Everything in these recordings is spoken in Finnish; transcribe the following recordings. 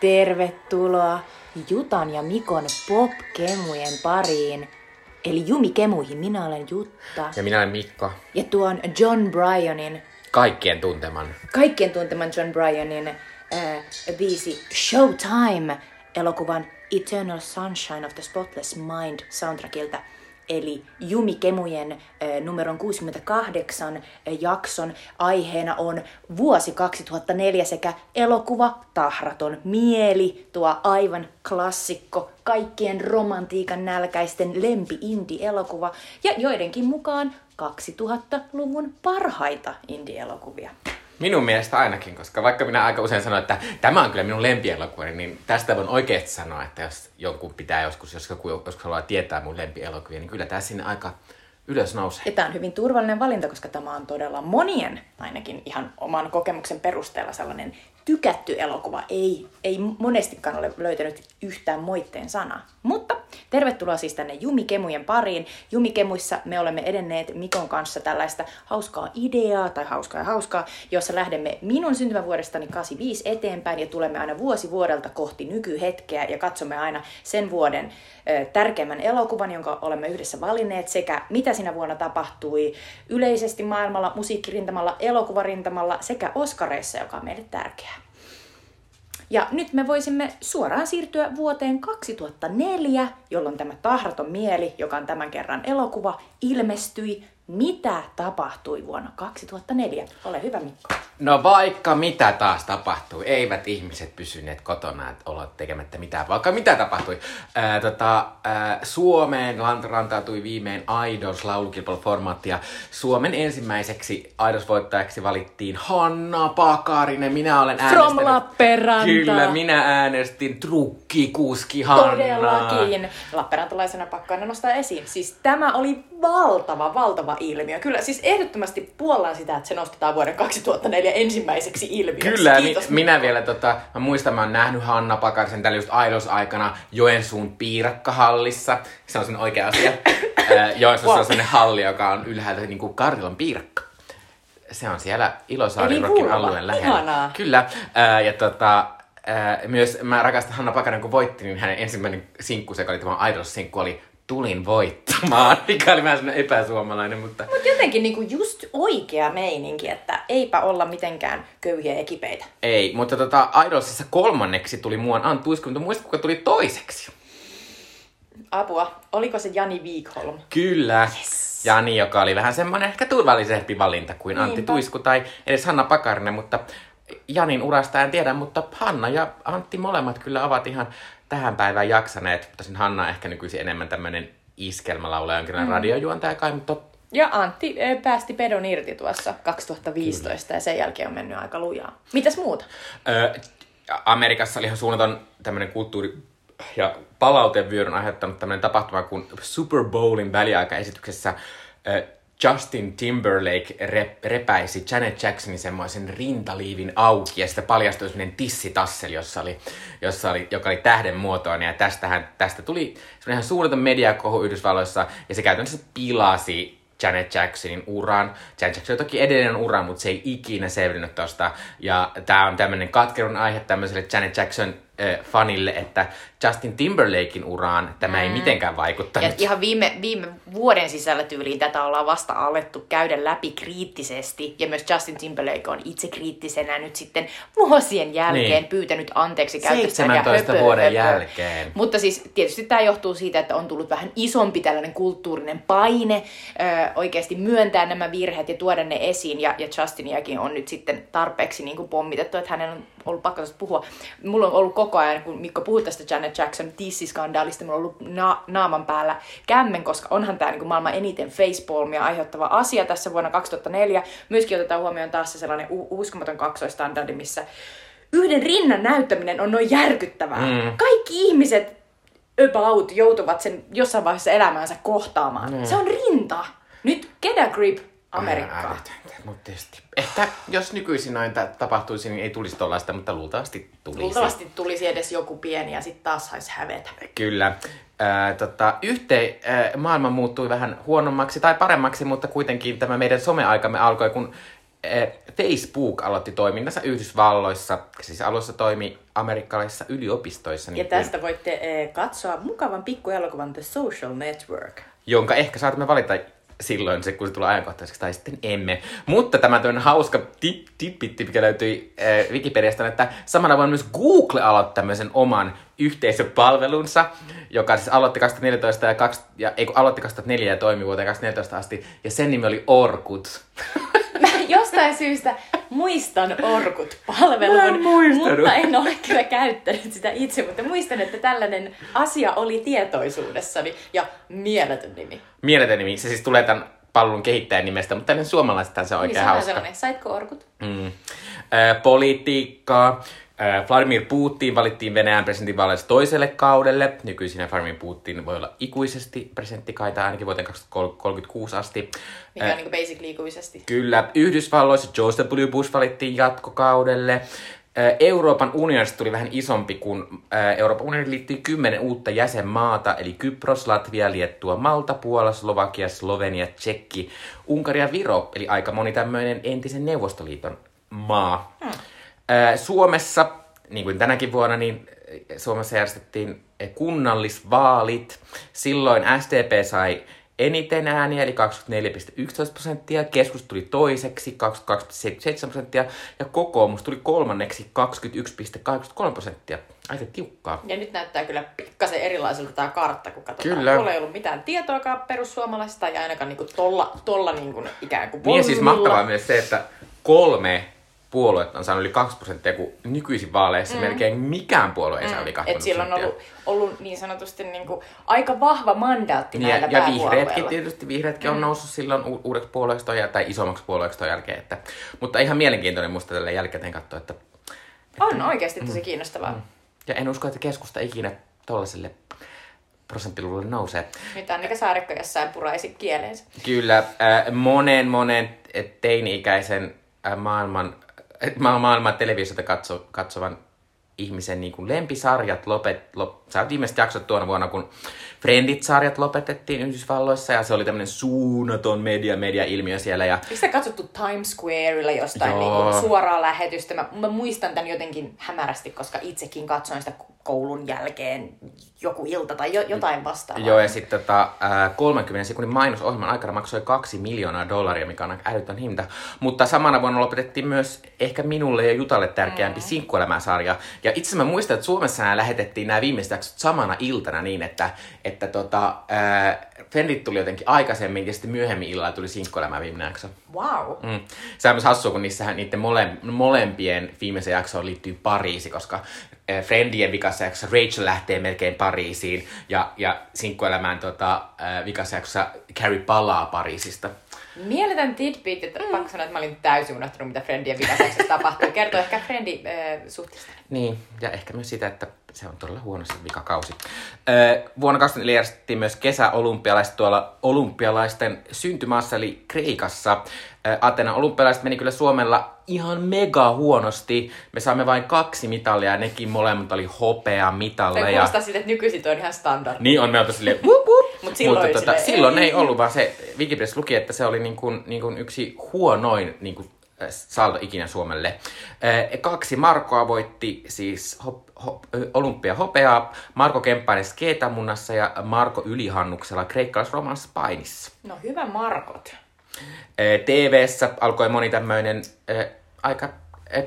Tervetuloa Jutan ja Mikon pop-kemujen pariin. Eli Jumi Kemuihin, minä olen Jutta. Ja minä olen Mikko. Ja tuo on John Bryanin, Kaikkien tunteman. kaikkien tunteman John Bryanin äh, biisi Showtime elokuvan Eternal Sunshine of the Spotless Mind soundtrackilta. Eli Jumi Kemujen äh, numeron 68 äh, jakson aiheena on vuosi 2004 sekä elokuva Tahraton mieli, tuo aivan klassikko, kaikkien romantiikan nälkäisten lempi indie-elokuva ja joidenkin mukaan 2000-luvun parhaita indie-elokuvia. Minun mielestä ainakin, koska vaikka minä aika usein sanon, että tämä on kyllä minun lempielokuvani, niin tästä voin oikeasti sanoa, että jos jonkun pitää joskus, jos joku joskus haluaa tietää mun lempielokuvia, niin kyllä tämä sinne aika ylös nousee. Ja tämä on hyvin turvallinen valinta, koska tämä on todella monien, ainakin ihan oman kokemuksen perusteella sellainen tykätty elokuva. Ei, ei monestikaan ole löytänyt yhtään moitteen sanaa. Mutta tervetuloa siis tänne Jumikemujen pariin. Jumikemuissa me olemme edenneet Mikon kanssa tällaista hauskaa ideaa, tai hauskaa ja hauskaa, jossa lähdemme minun syntymävuodestani 85 eteenpäin ja tulemme aina vuosi vuodelta kohti nykyhetkeä ja katsomme aina sen vuoden ö, tärkeimmän elokuvan, jonka olemme yhdessä valinneet, sekä mitä siinä vuonna tapahtui yleisesti maailmalla, musiikkirintamalla, elokuvarintamalla sekä Oscareissa, joka on meille tärkeää. Ja nyt me voisimme suoraan siirtyä vuoteen 2004, jolloin tämä Tahraton mieli, joka on tämän kerran elokuva, ilmestyi. Mitä tapahtui vuonna 2004? Ole hyvä Mikko. No vaikka mitä taas tapahtui, eivät ihmiset pysyneet kotona, että olla tekemättä mitään, vaikka mitä tapahtui. Ää, tota, ää, Suomeen rantautui viimein Idols laulukilpailuformaatti ja Suomen ensimmäiseksi Idols-voittajaksi valittiin Hanna Pakarinen. Minä olen äänestänyt... From Lappeenranta. Kyllä, minä äänestin trukkikuski Hanna. Todellakin. Lappeenrantalaisena pakko aina nostaa esiin. Siis tämä oli valtava, valtava ilmiö. Kyllä, siis ehdottomasti puollaan sitä, että se nostetaan vuoden 2004 ensimmäiseksi ilmiöksi. Kyllä, mi- Kiitos. minä vielä, tota, mä muistan, mä oon nähnyt Hanna Pakarisen tällä just Aidos-aikana Joensuun piirakkahallissa. Se on sen oikea asia. Joensuussa Wow. on sellainen halli, joka on ylhäältä niin kuin Karjalan piirakka. Se on siellä Ilosaari Eli Rockin vulva. alueen lähellä. Ihanaa. Kyllä. Ää, ja tota, ää, myös mä rakastan Hanna Pakanen, kun voitti, niin hänen ensimmäinen sinkku, se oli tämä Aidos-sinkku, oli Tulin voittamaan, mikä oli vähän epäsuomalainen, mutta Mutta jotenkin niinku just oikea meininki, että eipä olla mitenkään köyhiä ja kipeitä. Ei, mutta tota, Idolsissa kolmanneksi tuli muuan Antti Uisko, mutta muista kuka tuli toiseksi? Apua, oliko se Jani Wikholm? Kyllä. Yes. Jani, joka oli vähän semmoinen ehkä turvallisempi valinta kuin Antti Niinpä. Tuisku tai edes Hanna Pakarinen, mutta Janin urasta en tiedä, mutta Hanna ja Antti molemmat kyllä ovat ihan tähän päivään jaksaneet. Tosin Hanna ehkä nykyisin enemmän tämmöinen iskelmälaulaja, jonkinlainen mm. radiojuontaja kai, mutta Ja Antti eh, päästi pedon irti tuossa 2015 Kyllä. ja sen jälkeen on mennyt aika lujaa. Mitäs muuta? Ö, Amerikassa oli ihan suunnaton tämmöinen kulttuuri- ja palautevyöryn aiheuttanut tämmöinen tapahtuma, kun Super Bowlin väliaikaesityksessä Justin Timberlake rep, repäisi Janet Jacksonin semmoisen rintaliivin auki ja sitten paljastui semmoinen tissitasseli, jossa oli, jossa oli, joka oli tähden muotoinen ja tästähän, tästä tuli semmoinen ihan suunnaton mediakohu Yhdysvalloissa ja se käytännössä pilasi Janet Jacksonin uran. Janet Jackson on toki edelleen ura, mutta se ei ikinä selvinnyt tosta. Ja tää on tämmönen katkerun aihe tämmöiselle Janet Jackson fanille, että Justin Timberlakein uraan tämä ei mitenkään Ja vaikuttanut. ihan viime, viime vuoden sisällä tyyliin tätä ollaan vasta alettu käydä läpi kriittisesti. Ja myös Justin Timberlake on itse kriittisenä nyt sitten vuosien jälkeen Niin. pyytänyt anteeksi käytöstä. 17 vuoden jälkeen. Mutta siis tietysti tämä johtuu siitä, että on tullut vähän isompi tällainen kulttuurinen paine ö, oikeasti myöntää nämä virheet ja tuoda ne esiin. Ja, ja Justiniakin on nyt sitten tarpeeksi niin kuin pommitettu, että hänen on ollut pakko puhua. Mulla on ollut koko ajan, kun Mikko puhui tästä Janet Jackson tissiskandaalista, mulla on ollut na- naaman päällä kämmen, koska onhan tämä niin maailman eniten facepalmia aiheuttava asia tässä vuonna 2004. Myöskin otetaan huomioon taas se sellainen u- uskomaton kaksoistandardi, missä yhden rinnan näyttäminen on noin järkyttävää. Mm. Kaikki ihmiset about joutuvat sen jossain vaiheessa elämäänsä kohtaamaan. Mm. Se on rinta. Nyt get a grip Amerikkaa. Mutta tietysti. Ehkä jos nykyisin noin tapahtuisi, niin ei tulisi tollaista, mutta luultavasti tulisi. Luultavasti tulisi edes joku pieni ja sitten taas saisi hävetä. Kyllä. Ää, tota, yhteen ää, maailma muuttui vähän huonommaksi tai paremmaksi, mutta kuitenkin tämä meidän someaikamme alkoi, kun eh, Facebook aloitti toiminnassa Yhdysvalloissa, siis alussa toimi amerikkalaisissa yliopistoissa. Ja Niin tästä voitte eh, katsoa mukavan pikkuelokuvan The Social Network. jonka ehkä saatamme valita silloin, se, kun se tulee ajankohtaiseksi, tai sitten emme. Mutta tämä tämmöinen hauska tip, tippitti, mikä löytyi äh, Wikipediasta, on, että samana vuonna myös Google aloitti tämmöisen oman yhteisöpalvelunsa, joka siis aloitti 2014 ja, kaksi, ja ei, kun aloitti 2004 ja toimi vuoteen 2014 asti, ja sen nimi oli Orkut. Jostain syystä muistan Orkut-palvelun, Mä en muistanut. mutta en ole kyllä käyttänyt sitä itse, mutta muistan, että tällainen asia oli tietoisuudessani ja mieletön nimi. Mieletön nimi, se siis tulee tämän palvelun kehittäjän nimestä, mutta tällainen suomalaistaan se on Niin oikein se on hauska. sellainen. Saitko Orkut? Mm. Äh, politiikkaa. Äh, Vladimir Putin valittiin Venäjän presidentinvaaleissa toiselle kaudelle. Nykyisin Vladimir Putin voi olla ikuisesti presidenttikaita ainakin vuoteen 2036 asti. Mikä Äh, on niin basically ikuisesti. Kyllä, Yhdysvalloissa George W. Bush valittiin jatkokaudelle. Äh, Euroopan unionista tuli vähän isompi, kun äh, Euroopan unioniin liittyy kymmenen uutta jäsenmaata, eli Kypros, Latvia, Liettua, Malta, Puola, Slovakia, Slovenia, Tsekki, Unkari ja Viro, eli aika moni tämmöinen entisen Neuvostoliiton maa. Hmm. Suomessa, niin kuin tänäkin vuonna, niin Suomessa järjestettiin kunnallisvaalit. Silloin SDP sai eniten ääniä, eli 24,11 prosenttia. Keskus tuli toiseksi, 22,77 prosenttia. Ja kokoomus tuli kolmanneksi, 21,83 prosenttia. Aika tiukkaa. Ja nyt näyttää kyllä pikkasen erilaiselta tämä kartta, kun katsotaan. Kyllä. Mulla ei ollut mitään tietoakaan perussuomalaisista ja ainakaan niinku tolla, tolla niinku ikään kuin Niin ja siis mahtavaa myös se, että kolme puoluetta on saanut yli 2 prosenttia, kun nykyisin vaaleissa mm. melkein mikään puolue ei saa yli 2 Et sillä on ollut, ollut niin sanotusti niinku aika vahva mandaatti Niin, ja, näillä ja vihreätkin tietysti, vihreätkin mm. on noussut silloin u- uudeksi puolueeksi toi, tai isommaksi puolueeksi ton jälkeen. Että, mutta ihan mielenkiintoinen musta tällä jälkikäteen katsoa, että, On oikeasti Mm. tosi kiinnostavaa. ja en usko, että keskusta ikinä tollaselle prosenttiluvulle nousee. Nyt Annika Saarikko jossain puraisi kieleensä. Kyllä, äh, monen monen teini-ikäisen äh, maailman, ma- maailman televisiota katso, katsovan ihmisen niin kuin lempisarjat lopet, lop, sä oot viimeiset jaksot tuona vuonna, kun Friendit-sarjat lopetettiin Yhdysvalloissa ja se oli tämmöinen suunnaton media, media-ilmiö siellä ja Eikö sitä katsottu Times Squarella jostain Joo. niinku suoraa lähetystä? Mä, mä muistan tämän jotenkin hämärästi, koska itsekin katsoin sitä koulun jälkeen joku ilta tai jo, jotain vastaavaa. Joo, ja sitten tota, ää, 30 sekunnin mainosohjelman aikana maksoi kaksi miljoonaa dollaria, mikä on aika älytön hinta. Mutta samana vuonna lopetettiin myös ehkä minulle ja Jutalle tärkeämpi mm. sinkkuelämäsarja. Ja itse mä muistan, että Suomessa nämä lähetettiin nämä viimeiset jaksot samana iltana niin, että, että tota, ää, Friendit tuli jotenkin aikaisemmin ja sitten myöhemmin illalla tuli sinkkuelämä viimeinen jakso. Wow. Mm. Se on myös hassua, kun niissähän niiden mole, molempien viimeisen jaksoon liittyy Pariisi, koska äh, Friendien vikassa Rachel lähtee melkein Pariisiin ja, ja sinkkuelämään tota, äh, vikassa Carrie palaa Pariisista. Mieletön tidbit, että mm. pakko sanoa, että mä olin täysin unohtanut, mitä Friendien vikaseksi tapahtuu. Kertoo ehkä Friendi äh, suhteesta. Niin, ja ehkä myös sitä, että se on todella huono se vikakausi. Öö, vuonna 2004 järjestettiin myös kesäolympialaiset tuolla olympialaisten syntymaassa, eli Kreikassa. Öö, Atenan olympialaiset meni kyllä Suomella ihan mega huonosti. Me saamme vain kaksi mitalia, ja nekin molemmat oli hopea mitalleja. kuulostaa siltä, että nykyisin on ihan standard. Niin on, me wup, wup. Mut silloin Mutta tota, silleen, silloin ei. ei ollut, vaan se Wikipediassa luki, että se oli niin kuin, niin kuin yksi huonoin niin kuin, äh, saldo ikinä Suomelle. Äh, Kaksi Markoa voitti siis hop, hop, ö, olympia hopeaa, Marko Kemppainen skeetamunnassa ja Marko Ylihannuksella kreikkalaisromansissa painissa. No hyvä Markot. TVssä alkoi moni tämmöinen äh, aika äh,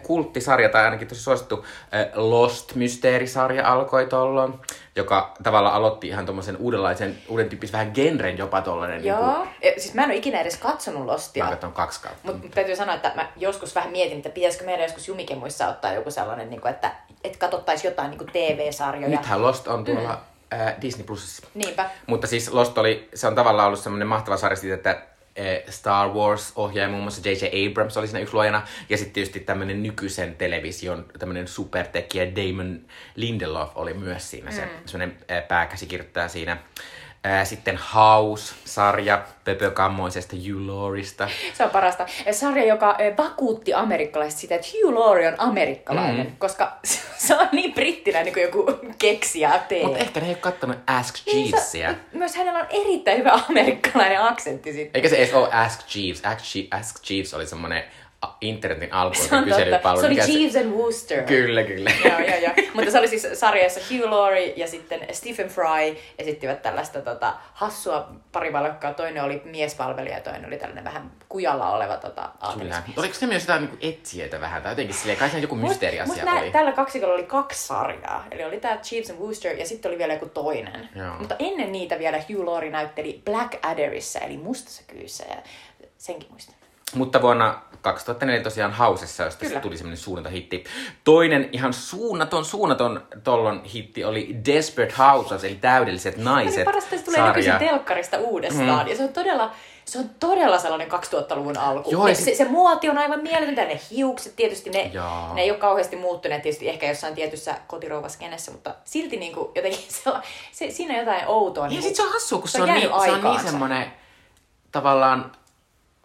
kulttisarja, tai ainakin tosi suosittu äh, Lost-mysteerisarja alkoi tollon, joka tavallaan aloitti ihan tommosen uudenlaisen, uuden tyyppisen vähän genren jopa tollanen. Joo. Niin E, Siis mä en ole ikinä edes katsonut kuin, Lostia. mä katson kaksi kautta. Mutta täytyy sanoa, että mä joskus vähän mietin, että pitäisikö meidän joskus Jumikemuissa ottaa joku sellainen, niin kuin, että, että katsottaisiin jotain niin kuin TV-sarjoja. Nythän Lost on tuolla mm. äh, Disney Plusissa. Niinpä. Mutta siis Lost oli, se on tavallaan ollut semmoinen mahtava sarja siitä, että eh, Star Wars-ohjaaja, muun muassa J.J. Abrams oli siinä yksi luojana, ja sitten tietysti tämmöinen nykyisen television tämmöinen supertekijä Damon Lindelof oli myös siinä, se semmoinen eh, pääkäsikirjoittaja siinä. Eh, Sitten House-sarja Pöpökammoisesta Hugh Laurista. Se on parasta. Sarja, joka vakuutti amerikkalaiset sitä, että Hugh Laurie on amerikkalainen, mm. koska se on niin brittiläinen kuin joku keksijä tee. Mutta ehkä ne ei ole kattonut Ask Niin se- Jeevesia. Myös hänellä on erittäin hyvä amerikkalainen aksentti sitten. Eikä se edes ole Ask Jeeves. Ask, Ask Jeeves oli semmonen a- internetin alkuun Se kyselypalvelu. Se oli Jeeves and Wooster. Kyllä, kyllä. joo, joo, joo. Mutta se oli siis sarjassa Hugh Laurie ja sitten Stephen Fry esittivät tällaista tota, hassua parivalokkaa. Toinen oli miespalvelija ja toinen oli tällainen vähän kujalla oleva tota, Kyllä. oliko se myös jotain niinku etsijöitä vähän, tai jotenkin silleen, kai se joku mysteeriasia Mut oli. tällä kaksikolla oli kaksi sarjaa. Eli oli tämä Jeeves and Wooster ja sitten oli vielä joku toinen. Joo. Mutta ennen niitä vielä Hugh Laurie näytteli Black Adderissa, eli Mustassa kyyssä. Ja senkin muistan. Mutta vuonna 2004 tosiaan Hausessa, josta Kyllä. tuli semmoinen suunnaton hitti. Toinen ihan suunnaton, suunnaton tollon hitti oli Desperate Housewives, eli täydelliset naiset Niin parasta, se tulee sarja. nykyisin telkkarista uudestaan. Mm. Ja se on todella, se on todella sellainen 2000-luvun alku. Joo, ne, se, se, muoti on aivan mieletöntä, ne hiukset tietysti, ne, ne ei ole kauheasti muuttuneet tietysti ehkä jossain tietyssä kotirouvaskenessä, mutta silti niin kuin jotenkin se, on, se, siinä on jotain outoa. Ja niin sit se on hassua, kun se, on, jäänyt niin, se on niin semmonen tavallaan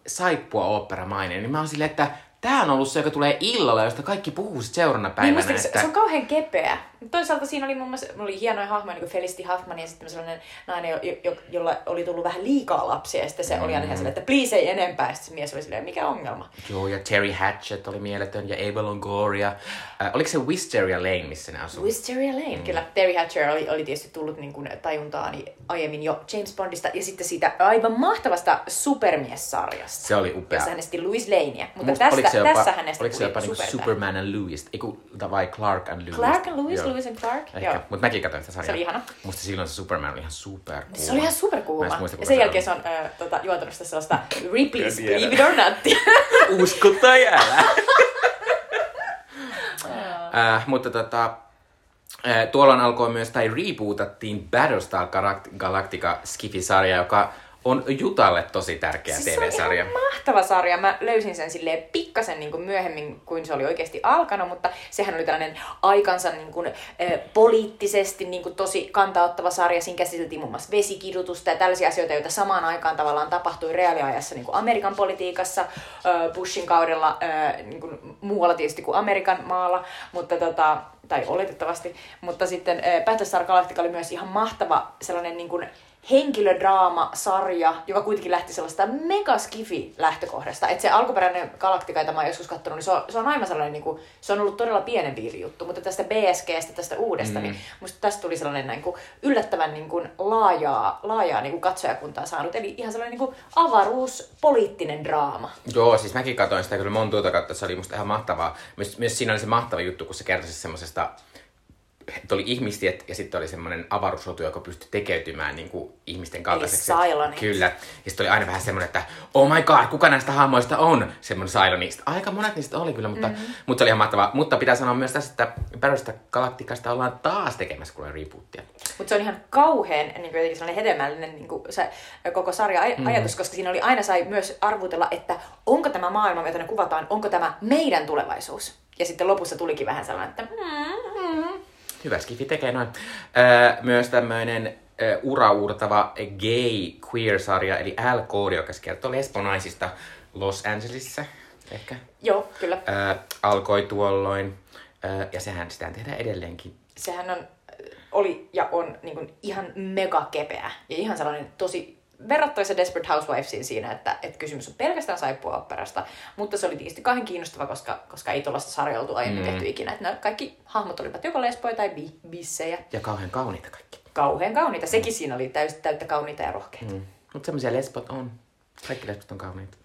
saippua oopperamainen. Niin mä oon silleen, että tää on ollut se, joka tulee illalla, josta kaikki puhuu sit seuraavana Niin päivänä. musta, se, että... se on kauhean kepeä. Toisaalta siinä oli muassa mulla oli hienoja hahmoja, niin kuin Felicity Huffman ja sitten sellainen nainen, jo, jo, jolla oli tullut vähän liikaa lapsia. Ja sitten se oli aina ihan silleen, että please ei enempää. Ja sitten se mies oli silleen, mikä ongelma. Joo, ja Terry Hatchett oli mieletön, ja Ava Longoria. Äh, oliko se Wisteria Lane, missä ne asuu? Wisteria Lane, mm. kyllä. Terry Hatcher oli, oli tietysti tullut niin kuin tajuntaani aiemmin jo James Bondista ja sitten siitä aivan mahtavasta supermies-sarjasta. Se oli upea. Jossa hänestä Louis Lanea. Mutta oliko tästä, jopa, tässä hänestä oliko se jopa supertähti. Superman and Louis, eiku, vai Clark and Louis? Clark and Louis, Louis and Clark. Ehkä, Joo. mutta mäkin katsoin sitä sarjaa. Se oli ihana. Musta silloin se Superman oli ihan super cool. Se oli ihan superkuuma. muista, Ja sen se jälkeen se on äh, tota, juontanut sitä sellaista Ripley's. Believe It or Not. Usko tai älä. äh, mutta tota, äh, tuolloin alkoi myös, tai rebootattiin Battlestar Galact- Galactica Skifi-sarja, joka on Jutalle tosi tärkeä Siis se on TV-sarja. ihan mahtava sarja. Mä löysin sen silleen pikkasen niin kuin myöhemmin kuin se oli oikeasti alkanut, mutta sehän oli tällainen aikansa niin kuin, eh, poliittisesti niin kuin tosi kantaottava sarja. Siinä käsiteltiin muun muassa vesikidutusta ja tällaisia asioita, joita samaan aikaan tavallaan tapahtui reaaliajassa niin kuin Amerikan politiikassa, Bushin kaudella niin kuin muualla tietysti kuin Amerikan maalla, mutta tota, tai oletettavasti, mutta sitten äh, Battlestar Galactica oli myös ihan mahtava sellainen niin kuin henkilödraama-sarja, joka kuitenkin lähti sellaista megaskifi lähtökohdasta. Että se alkuperäinen Galactica, jota mä oon joskus katsonut, niin se on, se on aivan sellainen, niin kuin, se on ollut todella pienen piiri juttu, mutta tästä BSGstä, tästä uudesta, mm. niin musta tästä tuli sellainen niin kuin, yllättävän niin kuin, laajaa, laajaa niin kuin katsojakuntaa saanut. Eli ihan sellainen niin kuin, avaruuspoliittinen draama. Joo, siis mäkin katsoin sitä kyllä monta tuota kautta, se oli musta ihan mahtavaa. Myös, myös siinä oli se mahtava juttu, kun se kertoi semmosesta, että oli ihmistiet ja sitten oli semmoinen avaruusrotu, joka pystyi tekeytymään niin kuin ihmisten kaltaiseksi. Cylonics. Kyllä. Ja sitten oli aina vähän semmoinen, että oh my god, kuka näistä hahmoista on semmoinen Cyloni. Aika monet niistä oli kyllä, mutta, mm-hmm. mutta se oli ihan mahtavaa. Mutta pitää sanoa myös tässä, että Battlestar Galacticasta ollaan taas tekemässä kuule rebootia. Mutta se on ihan kauhean niin kuin jotenkin sellainen hedelmällinen niin kuin se koko sarja aj- ajatus, koska siinä oli aina sai myös arvutella, että onko tämä maailma, jota ne kuvataan, onko tämä meidän tulevaisuus. Ja sitten lopussa tulikin vähän sellainen, että mm, mm. Hyvä skifi tekee noin. Öö, myös tämmöinen uraurtava gay queer-sarja, eli Code, joka kertoo lesbonaisista Los Angelesissa, ehkä, joo, kyllä. öö, alkoi tuolloin. Öö, ja sehän sitä tehdään edelleenkin. Sehän on, oli ja on niin kuin ihan mega kepeä ja ihan sellainen tosi verrattavissa Desperate Housewivesiin siinä, että, että kysymys on pelkästään saippua operasta, mutta se oli tietysti kauhean kiinnostava, koska, koska ei tuollaista sarjaa oltu aiemmin mm. tehty ikinä. Että kaikki hahmot olivat joko lesboja tai bi, bissejä. Ja kauhean kauniita kaikki. Kauhean kauniita. Sekin siinä oli täys, täyttä kauniita ja rohkeita. Mm. Mm. Mutta semmoisia lesbot on. Kaikki lesbot on kauniita.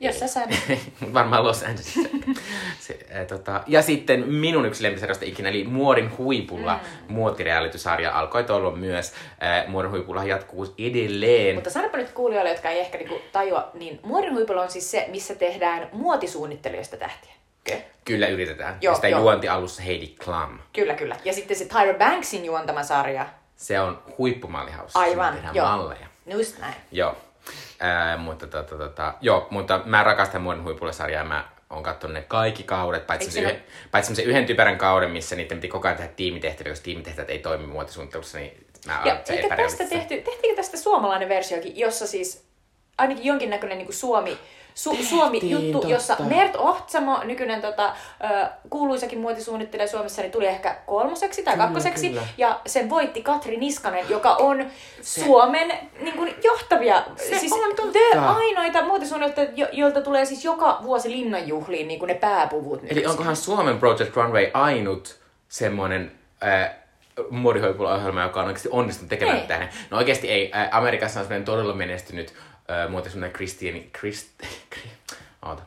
Jos sä sä... Varmaan Los Angeles. Se, ää, tota. Ja sitten minun yksi lempisarjasta ikinä, eli Muodin huipulla mm. muotirealitysarja alkoi tuolloin myös. Ää, Muodin huipulla jatkuu edelleen. Mutta sanoppa nyt kuulijoille, jotka ei ehkä niinku tajua, niin muodin huipulla on siis se, missä tehdään muotisuunnittelijoista tähtiä. Kyllä. Kyllä yritetään. Joo, ja sitä joo. juonti alussa Heidi Klum. Kyllä, kyllä. Ja sitten se Tyra Banksin juontama sarja. Se on huippumallihaussa. Aivan, Siinä tehdään joo. malleja. Just näin. Joo. Ää, mutta, tota, tota, joo, mutta mä rakastan Muodin huipulla sarjaa. Mä oon katsonut ne kaikki kaudet, paitsi siinä yhden, paitsi semmosen yhden typerän kauden, missä niiden piti koko ajan tehdä tiimitehtäviä, jos tiimitehtävät ei toimi muotisuunnittelussa, niin mä Ja se eikä tästä tehty, tehtiinkö tästä suomalainen versiokin, jossa siis ainakin jonkinnäköinen niin kuin Suomi, Su- Suomi-juttu, totta. jossa Mert Ohtsamo, nykyinen tota, kuuluisakin muotisuunnittelija Suomessa, niin tuli ehkä kolmoseksi tai Kyllä, kakkoseksi. kyllä. Ja sen voitti Katri Niskanen, joka on Suomen niin kuin, johtavia, Se siis on totta. the ainoita muotisuunnittajia, jo- joilta tulee siis joka vuosi linnanjuhliin niin kuin ne pääpuvut. Eli nykyisin. onkohan Suomen Project Runway ainut semmoinen äh, muodihoipula-ohjelma, joka on oikeasti onnistunut tekemään Ei. tähän? No oikeasti ei. Amerikassa on semmoinen todella menestynyt äh, muotisuunnitelma Kristiani... Krist, kri, oota.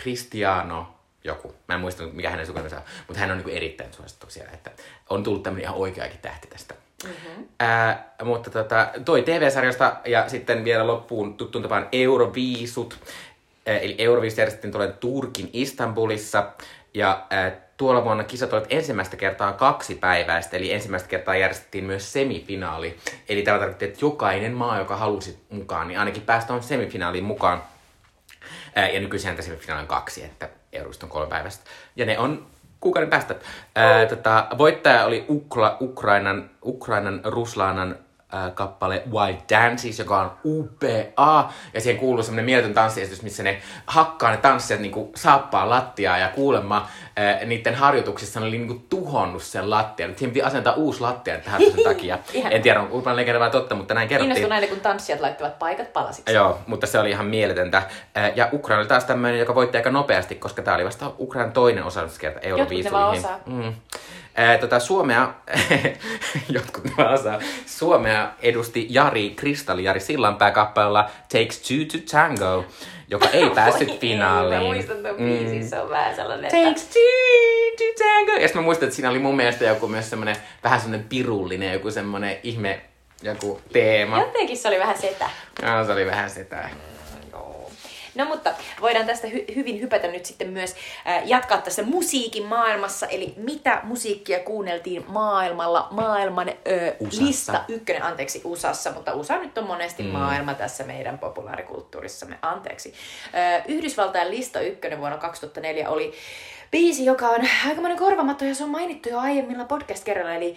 Cristiano joku. Mä en muista, mikä hänen sukunimensa on, mutta hän on niin erittäin suosittu siellä. Että on tullut tämmöinen ihan oikeakin tähti tästä. Mm-hmm. Ää, mutta tota, toi TV-sarjasta ja sitten vielä loppuun tuttuun tapaan Euroviisut. Ää, eli Euroviisut järjestettiin tuolla Turkin Istanbulissa. Ja ää, tuolla vuonna kisat olivat ensimmäistä kertaa kaksi päiväistä, eli ensimmäistä kertaa järjestettiin myös semifinaali. Eli tämä tarkoitti, että jokainen maa, joka halusi mukaan, niin ainakin päästä on semifinaaliin mukaan. Ja nykyisin semifinaali on kaksi, että Euroista on kolme päivästä. Ja ne on kuukauden päästä. Ää, tota, voittaja oli Ukra, Ukrainan, Ukrainan Ruslaanan ää, kappale White Dances, joka on upea. Ja siihen kuuluu semmoinen mieletön tanssiesitys, missä ne hakkaa ne tanssijat niinku saappaa lattiaa. Ja kuulemma ää, niiden harjoituksissa ne oli niinku tuhonnut sen lattian. Nyt siihen piti asentaa uusi lattia tähän sen takia. En tiedä, on urban legenda vai totta, mutta näin kerrottiin. Innostun aina, kun tanssijat laittavat paikat palasiksi. Joo, mutta se oli ihan mieletöntä. Ää, Ja Ukraina oli taas tämmöinen, joka voitti aika nopeasti, koska tämä oli vasta Ukrainan toinen osallistuskerta Euroviisuihin. vaan osaa. Mm. Ää, tota, Suomea, jotkut vaan osaa, Suomea edusti Jari, Kristalli Jari Sillanpää kappaleella Takes Two to Tango, joka ei päässyt finaaliin. Mä muistan tuon biisin, se on vähän sellainen, että... Takes two to tango. Ja sitten mä muistan, että siinä oli mun mielestä joku myös semmonen, vähän semmonen pirullinen, joku semmonen ihme, joku teema. Jotenkin se oli vähän setä. Ja, se oli vähän sitä. Joo. No mutta voidaan tästä hy- hyvin hypätä nyt sitten myös äh, jatkaa tässä musiikin maailmassa. Eli mitä musiikkia kuunneltiin maailmalla, maailman ö, USAssa. lista ykkönen, anteeksi USAssa, mutta USA nyt on monesti mm. maailma tässä meidän populaarikulttuurissamme, anteeksi. Ö, Yhdysvaltain lista ykkönen vuonna 2004 oli biisi, joka on aikamoinen korvamatto ja se on mainittu jo aiemmilla podcast-kerralla, eli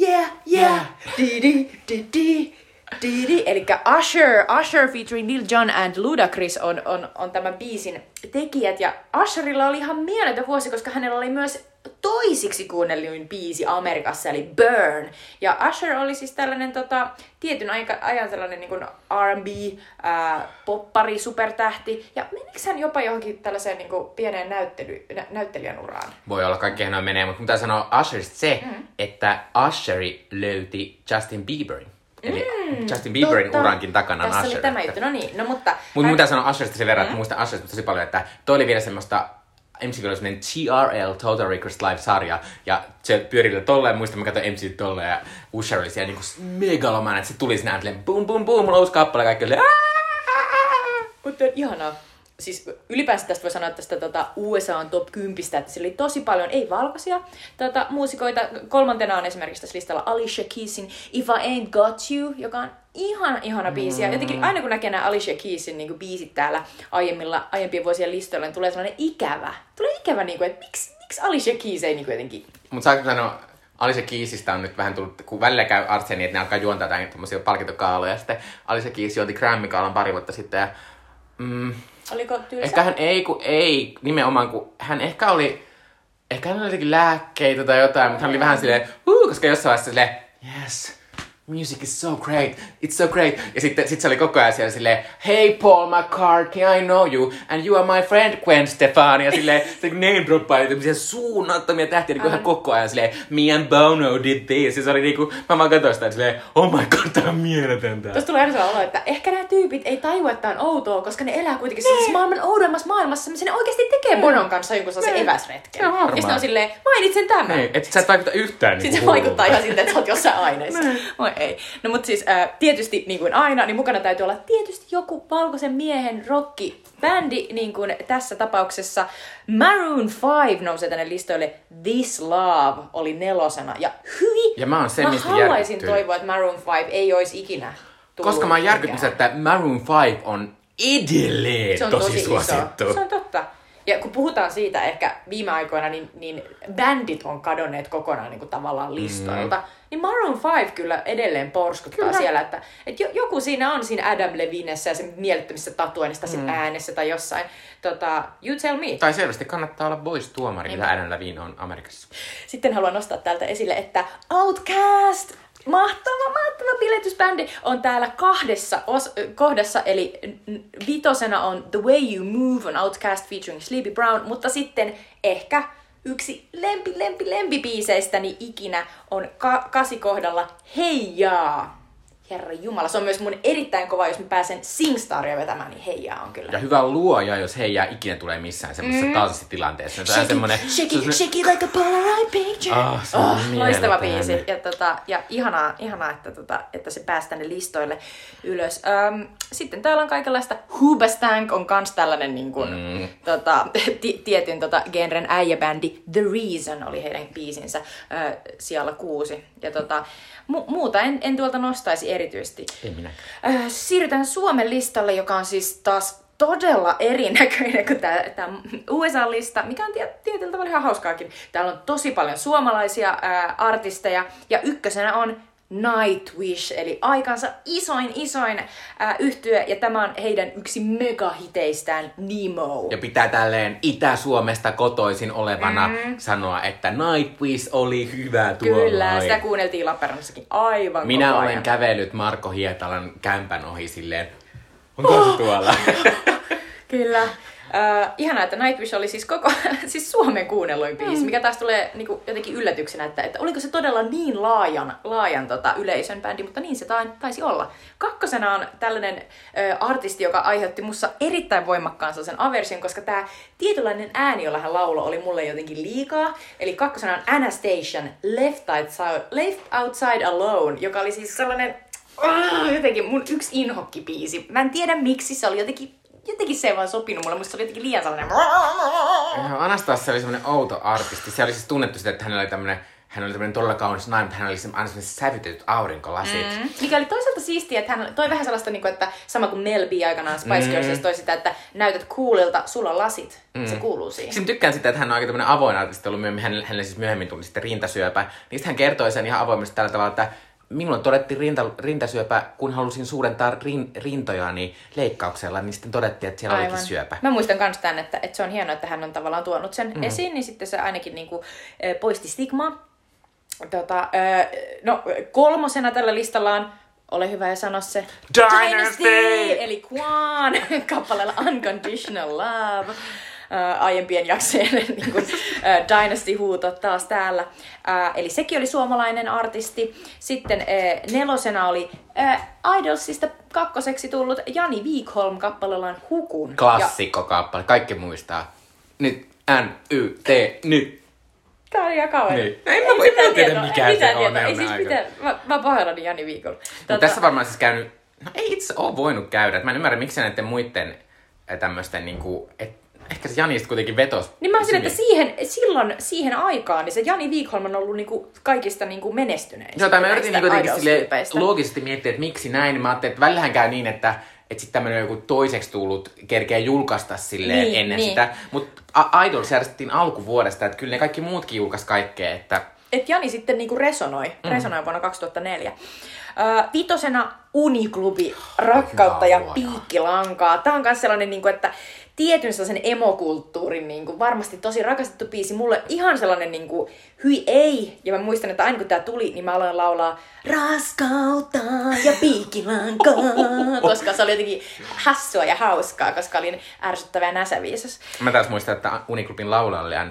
Yeah, yeah, Yeah. di di di di di di. Eli Usher, Usher featuring Lil Jon and Ludacris on, on, on tämän biisin tekijät. Ja Usherilla oli ihan mieletön vuosi, koska hänellä oli myös toisiksi kuunnelluin biisi Amerikassa, eli Burn. Ja Usher oli siis tällainen tota, tietyn aika, ajan sellainen niin R&B, ää, poppari, supertähti. Ja menikö hän jopa johonkin tällaiseen niin kuin, pieneen näyttely, nä, näyttelijän uraan? Voi olla, kaikki noin menee, mutta mitä sanoa Usherista se, mm. että Usheri löyti Justin Bieberin. Eli Justin Bieberin Totta. urankin takana on Tässä Usher. oli tämä juttu, no niin. No mutta... Mutta hän- mitä sanoa Usherista sen verran, että muistan Usherista tosi paljon, että toi oli vielä semmoista MTV oli semmonen TRL, Total Request Live-sarja, ja se pyöri tolleen, muistan mä katsoin MTV tolleen, ja Usher oli siellä niinku megalomainen, että se tuli sinä silleen boom boom boom, mulla on uusi kappale, kaikki oli "Aah!" Mutta ihanaa. Siis ylipäänsä tästä voi sanoa tästä tota, USA on top 10, että siellä oli tosi paljon ei-valkoisia tota, muusikoita. Kolmantena on esimerkiksi tässä listalla Alicia Keysin If I Ain't Got You, joka on ihana, ihana biisi. Ja jotenkin aina kun näkee nämä Alicia Keysin niin biisit täällä aiemmilla, aiempien vuosien listoilla, niin tulee sellainen ikävä. Tulee ikävä, niin kuin, että miksi, miksi Alicia Keys ei niin kuin jotenkin... Mut saanko sanoa, Alice Keysistä on nyt vähän tullut, kun välillä käy artseni, että ne alkaa juontaa jotain tommosia palkintokaaloja, ja sitten Alice Keys juonti Grammy-kaalan pari vuotta sitten, ja mm, Oliko tylsä? Ehkä hän ei, kun ei, nimenomaan kun hän ehkä oli, ehkä hän oli jotenkin lääkkeitä tai jotain, mutta hän oli vähän silleen, huu, koska jossain vaiheessa silleen, yes, music is so great, it's so great. Ja sitten sit se oli koko ajan siellä silleen, hey Paul McCartney, I know you, and you are my friend Gwen Stefani. Ja silleen, se name droppaa tämmöisiä suunnattomia tähtiä, niin ihan koko ajan silleen, me and Bono did this. Ja se oli niinku, mä vaan katsoin sitä ja silleen, oh my god, tää on mieletöntä. Tuossa tulee aina olo, että ehkä nämä tyypit ei tajua, että on outoa, koska ne elää kuitenkin siis maailman oudoimmassa maailmassa, missä ne oikeasti tekee Bonon kanssa jonkun sellaisen eväsretken. Varmaan. Ja sitten on silleen, mainitsen tämän. Niin, että sä et vaikuta yhtään Sitten niinku se vaikuttaa ihan siltä, että sä oot jossain aineessa. Ei. No mutta siis äh, tietysti niin kuin aina, niin mukana täytyy olla tietysti joku valkoisen miehen rockibändi, niin kuin tässä tapauksessa Maroon 5 nousee tänne listoille. This Love oli nelosena. Ja hyi! Ja mä oon sen, mä haluaisin järkyttynyt. toivoa, että Maroon 5 ei olisi ikinä tullut Koska mä oon järkyttynyt, että Maroon 5 on edelleen Se on tosi, tosi, suosittu. iso. Se on totta. Ja kun puhutaan siitä ehkä viime aikoina, niin, niin bändit on kadonneet kokonaan niin kuin tavallaan listoilta. Mm. Niin Maroon 5 kyllä edelleen porskuttaa kyllä. siellä, että, että joku siinä on siinä Adam Levinessä ja sen mielettömissä tatuoinnista mm. sen äänessä tai jossain. Tota, you tell me. Tai selvästi kannattaa olla boys tuomari, mitä Adam Levine on Amerikassa. Sitten haluan nostaa täältä esille, että Outcast Mahtava, mahtava biletysbändi on täällä kahdessa os- kohdassa, eli vitosena on The Way You Move on Outcast featuring Sleepy Brown, mutta sitten ehkä yksi lempi, lempi, lempibiiseistäni ikinä on ka- kasikohdalla Heijaa. Herra Jumala, se on myös mun erittäin kova, jos mä pääsen Singstaria vetämään, niin heijaa on kyllä. Ja hyvä luoja, jos heijaa ikinä tulee missään semmoisessa mm. tanssitilanteessa. Shake, it, semmoinen, shake, it, shake it like a Polaroid picture. Oh, se on oh, loistava biisi. Ja, tota, ja ihanaa, ihanaa että, tota, että se pääsi tänne listoille ylös. Um, sitten täällä on kaikenlaista. Hoobastank on kans tällainen niin kuin, mm. tota, t- tietyn tota, genren äijäbändi. The Reason oli heidän biisinsä äh, siellä kuusi. Ja tota, mu- muuta en, en tuolta nostaisi erityisesti. Ei minäkään. Äh, siirrytään Suomen listalle, joka on siis taas todella erinäköinen kuin tämä USA-lista, mikä on tietyllä tavalla ihan hauskaakin. Täällä on tosi paljon suomalaisia ää, artisteja, ja ykkösenä on Nightwish, eli aikansa isoin isoin äh, yhtye, ja tämä on heidän yksi megahiteistään Nemo. Ja pitää tälleen Itä-Suomesta kotoisin olevana mm. sanoa, että Nightwish oli hyvä tuo. Kyllä, sitä kuunneltiin Lappeenrannossakin aivan Minä olen ajan. kävellyt Marko Hietalan kämpän ohi silleen, onko oh. tuolla? Kyllä. Uh, ihanaa, että Nightwish oli siis koko, siis Suomen kuunnelluin biisi, mm. mikä taas tulee niinku, jotenkin yllätyksenä, että, että oliko se todella niin laajan, laajan tota, yleisön bändi, mutta niin se taisi olla. Kakkosena on tällainen uh, artisti, joka aiheutti mussa erittäin voimakkaan sen aversion, koska tämä tietynlainen ääni, jolla hän lauloi, oli mulle jotenkin liikaa. Eli kakkosena on Anastation, Left Outside, Left Outside Alone, joka oli siis sellainen jotenkin mun yksi inhokkipiisi. Mä en tiedä miksi, se oli jotenkin jotenkin se ei vaan sopinut mulle, musta se oli jotenkin liian sellainen... Anastasia oli semmoinen outo artisti. Se oli siis tunnettu sitä, että hänellä oli tämmöinen hän oli tämmöinen todella kaunis nainen, mutta hän oli aina semmoinen sävytetyt aurinkolasit. Mm. Mikä oli toisaalta siistiä, että hän toi vähän sellaista, niin kuin, että sama kuin Mel B aikanaan Spice mm. Girls toi sitä, että näytät coolilta, sulla on lasit. Mm. Se kuuluu siihen. Sitten tykkään sitä, että hän on aika tämmöinen avoin artisti ollut myöhemmin, hänelle, siis myöhemmin tuli sitten rintasyöpä. Niin hän kertoi sen ihan avoimesti tällä tavalla, että minulle todettiin rinta, rintasyöpä, kun halusin suurentaa rin, rintojani leikkauksella, niin sitten todettiin, että siellä Aivan. olikin syöpä. Mä muistan myös tämän, että, että se on hienoa, että hän on tavallaan tuonut sen mm. esiin, niin sitten se ainakin niin kuin, poisti stigmaa. Tota, no, kolmosena tällä listalla on ole hyvä ja sano se Dynasty! Dynasty! Eli Quan kappaleella Unconditional Love äh, aiempien jaksojen niin kuin, äh, Dynasty-huuto taas täällä. Äh, eli sekin oli suomalainen artisti. Sitten äh, nelosena oli äh, Idolsista kakkoseksi tullut Jani Wikholm kappaleellaan Hukun. Klassikko kappale, kaikki muistaa. Nyt N, Y, T, nyt. Tää on ihan kauan. Niin. Ei, mä, en mä tiedä mikä se tiedä. on. Ei siis mitään, mä, mä pahoillani Jani Viikon. Tota... Tässä varmaan siis käynyt, no ei itse ole voinut käydä. Mä en ymmärrä, miksi näiden muiden tämmöisten, niin kuin, et, ehkä se Jani kuitenkin vetos. Niin mä että siihen, silloin, siihen aikaan, niin se Jani Wikholm on ollut niinku kaikista niinku menestynein. Joo, tai mä yritin niinku sille loogisesti miettiä, että miksi näin. Niin mä ajattelin, että välillähän käy niin, että että sitten tämmöinen joku toiseksi tullut kerkeä julkaista silleen niin, ennen niin. sitä. Mutta Idols järjestettiin alkuvuodesta, että kyllä ne kaikki muutkin julkaisi kaikkea, että... Et Jani sitten niinku resonoi, mm. resonoi vuonna 2004. Uh, vitosena Uniklubi, Rakkautta ja Piikkilankaa. Tämä on myös sellainen, niin kuin, että tietyn sellaisen emokulttuurin niin kuin, varmasti tosi rakastettu biisi. Mulle ihan sellainen niin kuin, hyi ei. Ja mä muistan, että aina kun tää tuli, niin mä aloin laulaa Raskautta ja piikilankaa. koska se oli jotenkin hassua ja hauskaa, koska olin ärsyttävä ja näsäviisas. Mä taas muistan, että Uniklubin laulaja oli aina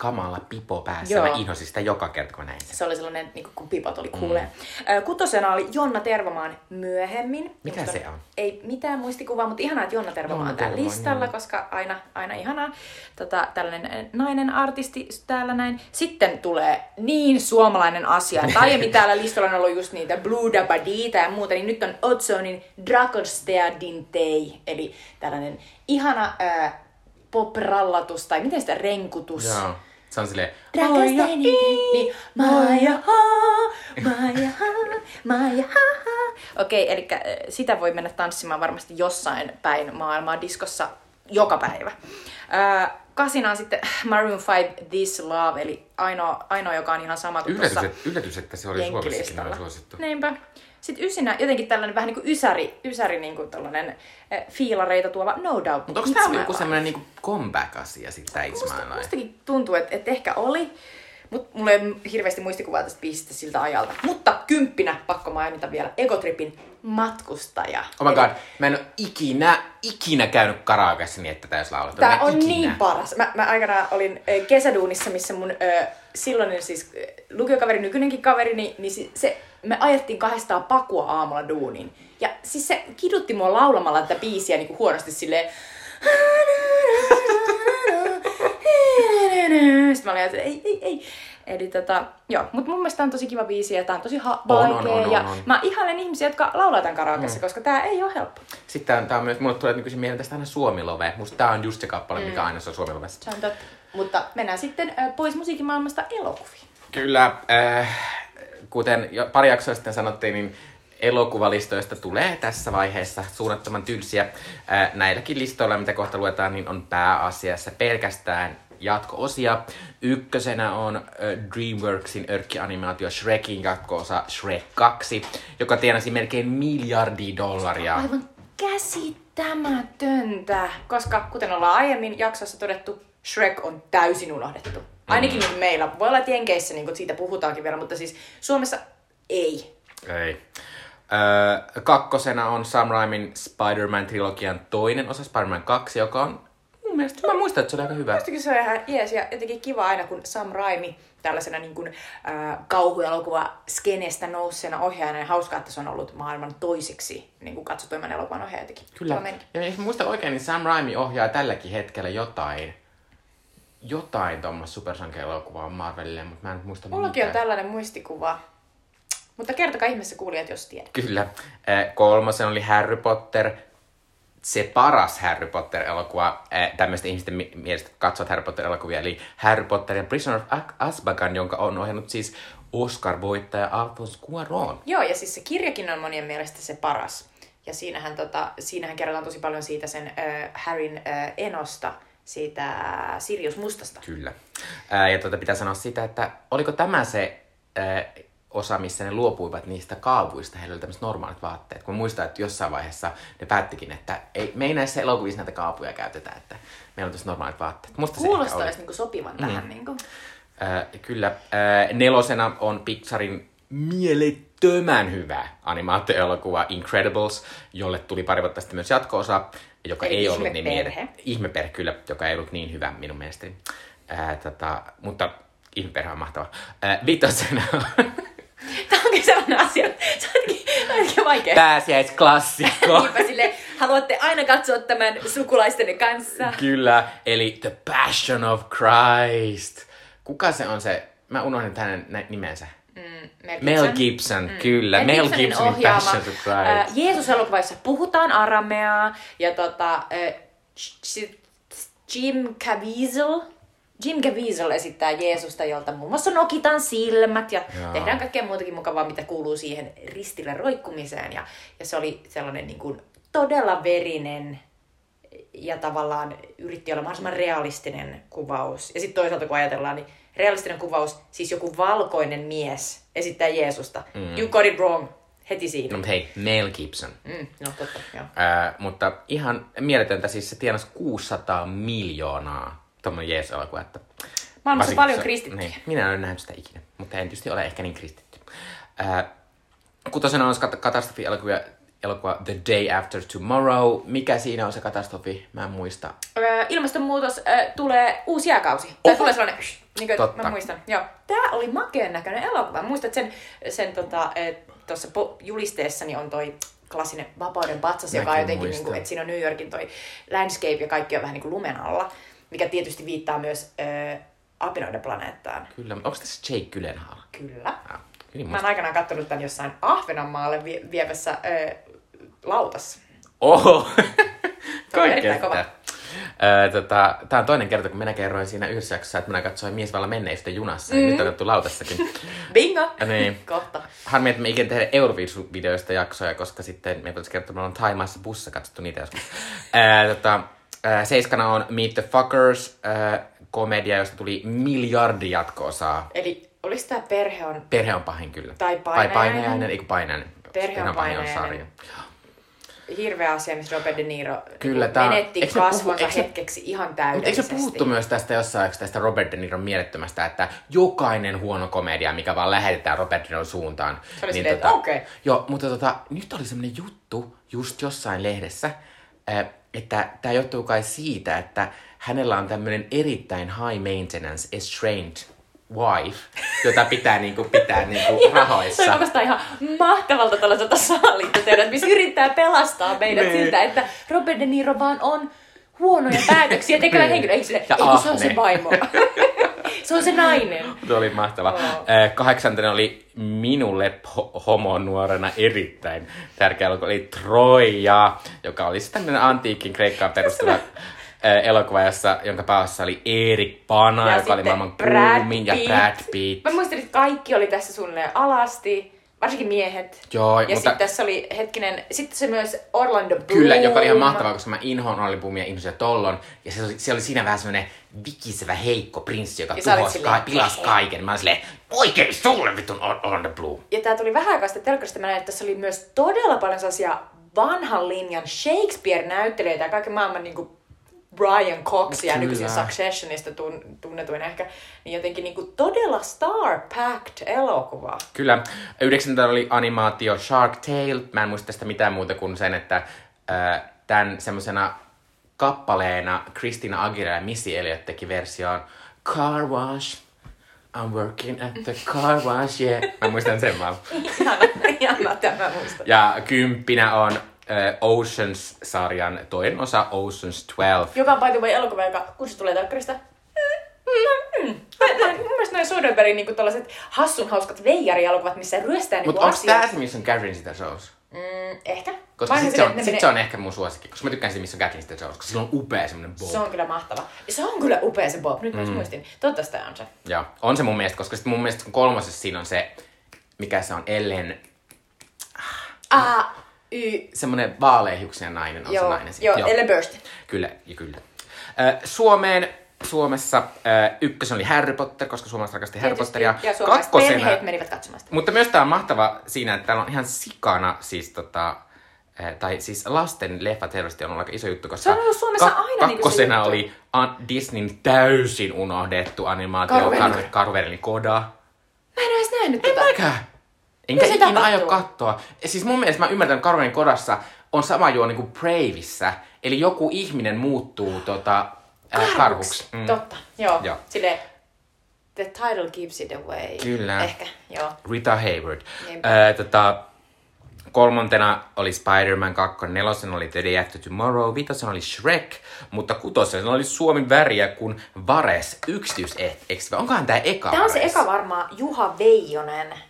kamala pipo päässä. Joo. Mä inhosin sitä joka kerta, kun näin sen. Se oli sellainen, niin kun pipo tuli kuuleen. Mm. Kutosena oli Jonna Tervomaan myöhemmin. Mikä Musta se on? Ei mitään muistikuvaa, mutta ihanaa, että Jonna Tervomaa on täällä listalla, niin. koska aina, aina ihanaa. Tota, tällainen nainen artisti täällä näin. Sitten tulee niin suomalainen asia. Että aiemmin täällä listalla on ollut just niitä Blue Dabadita ja muuta, niin nyt on Otsonin Drakostea Dintei. Eli tällainen ihana äh, pop-rallatus, tai miten sitä renkutus. Joo se on silleen... Rakastani, niin ha, Maja ha. Okei, eli sitä voi mennä tanssimaan varmasti jossain päin maailmaa diskossa joka päivä. Äh, kasina on sitten Maroon 5 This Love, eli ainoa, ainoa joka on ihan sama kuin Yllätys, tuossa yllätys, että se oli Suomessakin suosittu. Niinpä. Sitten ysinä jotenkin tällainen vähän niin kuin ysäri, ysäri niin kuin tällainen äh, fiilareita tuova No Doubt. Mutta onko tämä joku semmoinen niinku comeback-asia sitten tämä It's Musta, mustakin tuntuu, että, että ehkä oli. Mutta mulla ei ole hirveästi muistikuvaa tästä biisistä siltä ajalta. Mutta kymppinä pakko mainita vielä Egotripin matkustaja. Oh my Eli god, mä en ole ikinä, ikinä käynyt karaokeessa niin, että täys laulettu. Tää on ikinä. niin paras. Mä, mä aikanaan olin ö, kesäduunissa, missä mun ö, silloinen siis ö, lukiokaveri, nykyinenkin kaveri, niin, niin se, me ajettiin kahdestaan pakua aamulla duuniin. Ja siis se kidutti mua laulamalla tätä biisiä niin kuin huonosti silleen... Sitten mä olin, että ei, ei, ei. Eli tota, joo, mutta mun mielestä tää on tosi kiva biisi ja tää on tosi ha- On, on, vaikea. on, on, ja on. mä ihailen ihmisiä, jotka laulaa tämän karaokeessa, mm. koska tää ei ole helppo. Sitten tää on myös, mulle tulee nykyisin mieleen tästä aina Suomilove. Musta tää on just se kappale, Mm. mikä aina se on Suomilovessa. Se on totta. Mutta mennään sitten ö, pois musiikkimaailmasta elokuviin. Kyllä, äh, kuten jo pari jaksoa sitten sanottiin, niin elokuvalistoista tulee tässä vaiheessa suunnattoman tylsiä. Näilläkin listoilla, mitä kohta luetaan, niin on pääasiassa pelkästään jatko-osia. Ykkösenä on DreamWorksin örkkianimaatio Shrekin jatko-osa Shrek 2, joka tienasi melkein miljardi dollaria. Aivan käsittämätöntä, koska kuten ollaan aiemmin jaksossa todettu, Shrek on täysin unohdettu. Ainakin mm. meillä. Voi olla, että Jenkeissä niin siitä puhutaankin vielä, mutta siis Suomessa ei. Ei. Öö, kakkosena on Sam Raimin Spider-Man-trilogian toinen osa, Spider-Man 2, joka on mun mielestä, mä muistan, että se oli aika hyvä. Mielestäni se on ihan jees ja jotenkin kiva aina, kun Sam Raimi tällaisena niin kuin, äh, kauhuelokuva skenestä nousseena ohjaajana. Ja hauskaa, että se on ollut maailman toiseksi niin kuin katsotuimman elokuvan ohjaaja jotenkin. Kyllä. Ja jos mä muistan oikein, niin Sam Raimi ohjaa tälläkin hetkellä jotain, jotain tuommoista supersanke-elokuvaa Marvelille, mutta mä en muista Mullakin on mitään. tällainen muistikuva. Mutta kertokaa ihmeessä kuulijat, jos tiedät. Kyllä. Kolmosen oli Harry Potter, se paras Harry Potter-elokuva äh, tämmöisten ihmisten mi- mielestä, katsovat Harry Potter-elokuvia, eli Harry Potter ja Prisoner of Azkaban, jonka on ohjannut siis Oscar-voittaja Alfonso Cuarón. Joo, ja siis se kirjakin on monien mielestä se paras. Ja siinähän, tota, siinähän kerrotaan tosi paljon siitä sen äh, Harryn äh, enosta, siitä Sirius Mustasta. Kyllä. Ää, ja tuota, pitää sanoa sitä, että oliko tämä se ää, osa, missä ne luopuivat niistä kaavuista, heillä oli tämmöiset normaalit vaatteet. Kun muistan, että jossain vaiheessa ne päättikin, että ei, me ei näissä elokuvissa näitä kaapuja käytetä, että meillä on tässä normaalit vaatteet. Musta Kuulostaa oli. edes niinku sopivan mm. tähän. Niinku. Ää, kyllä. Ää, nelosena on Pixarin mielettömän hyvä animaatioelokuva Incredibles, jolle tuli pari vuotta sitten myös jatko-osa, joka Eli ei ollut niin Ihmeperhe. miele- Ihmeperhe, kyllä, joka ei ollut niin hyvä minun mielestäni. Ää, tota, mutta Ihmeperhe on mahtava. Ää, vitosena on Tämä onkin sellainen asia, se on jotenkin, se on jotenkin vaikea. pääsiäisklassikko. Niinpä sille, haluatte aina katsoa tämän sukulaistenne kanssa. Kyllä, eli The Passion of Christ. Kuka se on se? Mä unohdin hänen nimensä. Mm, Mel Gibson, mm. kyllä. Mel, Gibsonin Gibsonin ohjaama, Passion of Christ. ää, Jeesus-elokuva, jossa puhutaan arameaa, ja tota, J- Jim Caviezel, Jim Caviezel esittää Jeesusta, jolta muun muassa nokitaan silmät ja Jaa. tehdään kaikkea muutakin mukavaa, mitä kuuluu siihen ristille roikkumiseen. Ja, ja se oli sellainen niin kuin todella verinen ja tavallaan yritti olla mahdollisimman realistinen kuvaus. Ja sitten toisaalta kun ajatellaan, niin realistinen kuvaus, siis joku valkoinen mies esittää Jeesusta. Mm. You got it wrong. Heti siinä. No, mutta hei, Mel Gibson. Mm, no totta, joo. Ää, mutta ihan mieletöntä, siis se tienasi 600 miljoonaa tuommoinen Jeesus-elokuva. Että Maailmassa varsinkin paljon kristittyjä. Niin, minä en ole nähnyt sitä ikinä, mutta en tietysti ole ehkä niin kristitty. Ää, kutosena on kat- katastrofi-elokuva elokuva The Day After Tomorrow. Mikä siinä on se katastrofi? Mä en muista. Öö, ilmastonmuutos öö, tulee uusi jääkausi. Tai Oho. tulee sellainen, niin kuin, Totta. mä muistan. Joo. Tää oli makeen näköinen elokuva. Muistat sen, sen tota, tuossa po- julisteessani on toi klassinen vapauden patsas, joka on Mäkin jotenkin, niin kuin, että siinä on New Yorkin toi landscape ja kaikki on vähän niin kuin lumen alla, mikä tietysti viittaa myös öö, apinoiden planeettaan. Kyllä. Onko tässä Jake Gyllenhaal? Kyllä. Ah, hyvin Mä oon aikanaan katsonut tämän jossain Ahvenanmaalle vie- vievässä öö, lautassa. Oho! Öö, tota, tää on toinen kerta, kun minä kerroin siinä yhdessä jaksossa, että minä katsoin Mies valla menneistä junassa. Mm. Ja nyt on otettu lautassakin. Bingo! Niin. Kohta. Harmi, että me ikinä tehdä Euroviisu-videoista jaksoja, koska sitten me voitaisiin kertoa, että me ollaan Taimaassa bussissa katsottu niitä joskus. Tota, Äh, seiskana on Meet the Fuckers, äh, komedia, josta tuli miljardi jatko-osaa. Eli oliko tämä perhe on... Perhe on pahin kyllä. Tai Tai painajainen. painajainen, eikö painajainen. Perhe on painajainen. sarja. hirveä asia, missä Robert De Niro Kyllä, tää menetti eikö puhu- kasvonsa se- hetkeksi ihan Mutta eikö täydellisesti. se puhuttu myös tästä jossain tästä Robert De Niron mielettömästä, että jokainen huono komedia, mikä vaan lähetetään Robert De Niron suuntaan. niin Se oli silleen, että okei. Joo, mutta tota, nyt oli semmoinen juttu just jossain lehdessä, että tämä johtuu kai siitä, että hänellä on tämmöinen erittäin high maintenance estranged wife, jota pitää niinku pitää niinku Se rahoissa. kuulostaa ihan mahtavalta tällaiselta salaliittoteorilta, missä yrittää pelastaa meidät Niin. siltä, että Robert De Niro vaan on huonoja päätöksiä tekevä Niin. henkilö. Eikö sille, Ja ei kun se on ahne. se vaimo. se on se nainen. Se oli mahtava. Äh, Kahdeksantena oli minulle ho- homonuorena erittäin tärkeä elokuva, oli Troja, joka oli tämmöinen antiikin Kreikkaan perustuva elokuva, jossa, jonka päässä oli Erik Bana, Ja joka oli maailman kuumin, ja. Brad Pitt. Mä muistin, että kaikki oli tässä suunnilleen alasti, varsinkin miehet. Joo, ja mutta- sitten tässä oli hetkinen, sitten se myös Orlando Bloom. Kyllä, joka oli ihan mahtavaa, koska mä inhoan Olli Boomia ihmisiä tollon. Ja se oli, se oli siinä vähän semmonen vikisevä heikko prinssi, joka tuhosi ka- pilas kaiken. Mä olin silleen, oikein sulle vitun Or- Orlando Bloom. Ja tää tuli vähän aikaa sitten telkkarista, mä näin, että tässä oli myös todella paljon sellaisia vanhan linjan Shakespeare-näyttelijöitä ja kaiken maailman niinku Brian Cox ja Kyllä. nykyisin Successionista tun, tunnetuin ehkä, niin jotenkin niinku todella star-packed elokuva. Kyllä. Yhdeksäntä oli animaatio Shark Tale. Mä en muista tästä mitään muuta kuin sen, että äh, tämän semmosena kappaleena Christina Aguilera ja Missy Elliott teki versioon Car Wash. I'm working at the car wash, yeah. Mä muistan sen vaan. Ihana, ihana tämä muista. Ja kymppinä on äh, Oceans-sarjan toinen osa, Oceans 12. Joka on by the way elokuva, joka kun se tulee telkkarista, Mun mielestä noin Soderbergin niinku tällaiset hassun hauskat veijari-elokuvat, missä ryöstää niinku Mutta onko tää se, missä on Catherine Zeta-Jones? Mm, ehkä. Koska sit se, on, että sit se menee- on ehkä mun suosikki, koska mä tykkään siitä, missä on Catherine Zeta-Jones, koska sillä on upea semmonen bob. Se on kyllä mahtava. Se on kyllä upea se Bob. Nyt mm. mä muistin. Toivottavasti on se. Joo, on se mun mielestä, koska sit mun mielestä kolmosessa siinä on se, mikä se on, Ellen, A, Y, semmonen vaaleahiuksinen nainen, on joo, se nainen sit. joo, Ellen Burstyn. Kyllä, ja kyllä. Äh, Suomeen, Suomessa äh, ykkösen oli Harry Potter, koska suomalaiset rakasti Harry Potteria. Ja suomalaiset perheet menivät katsomaan sitä. Mutta myös tää on mahtava siinä, että täällä on ihan sikana siis tota, tai siis lasten leffat helposti on ollut aika iso juttu, koska Se on ollut Suomessa aina niinku se kakkosena juttu. oli an- Disneyn täysin unohdettu animaatio Karvelin Kar- Koda. Mä en edes nähnyt En tota. mäkään. Enkä Mitä se ikinä aio katsoa. Siis mun mielestä mä ymmärrän, että Karvelin Kodassa on sama juoni kuin Braveissa. Eli joku ihminen muuttuu tota, äh, karhuksi. Mm. Totta, joo. Joo. Silleen, the title gives it away. Kyllä. Ehkä, joo. Rita Hayward. Ää, tota, kolmantena oli Spider-Man 2, nelosena oli The Day After Tomorrow, vitosena oli Shrek, mutta kutosena oli Suomen väriä kuin Vares yksityiseksi. Onkohan tää eka Tämä on se Vares? eka varmaan Juha Veijonen.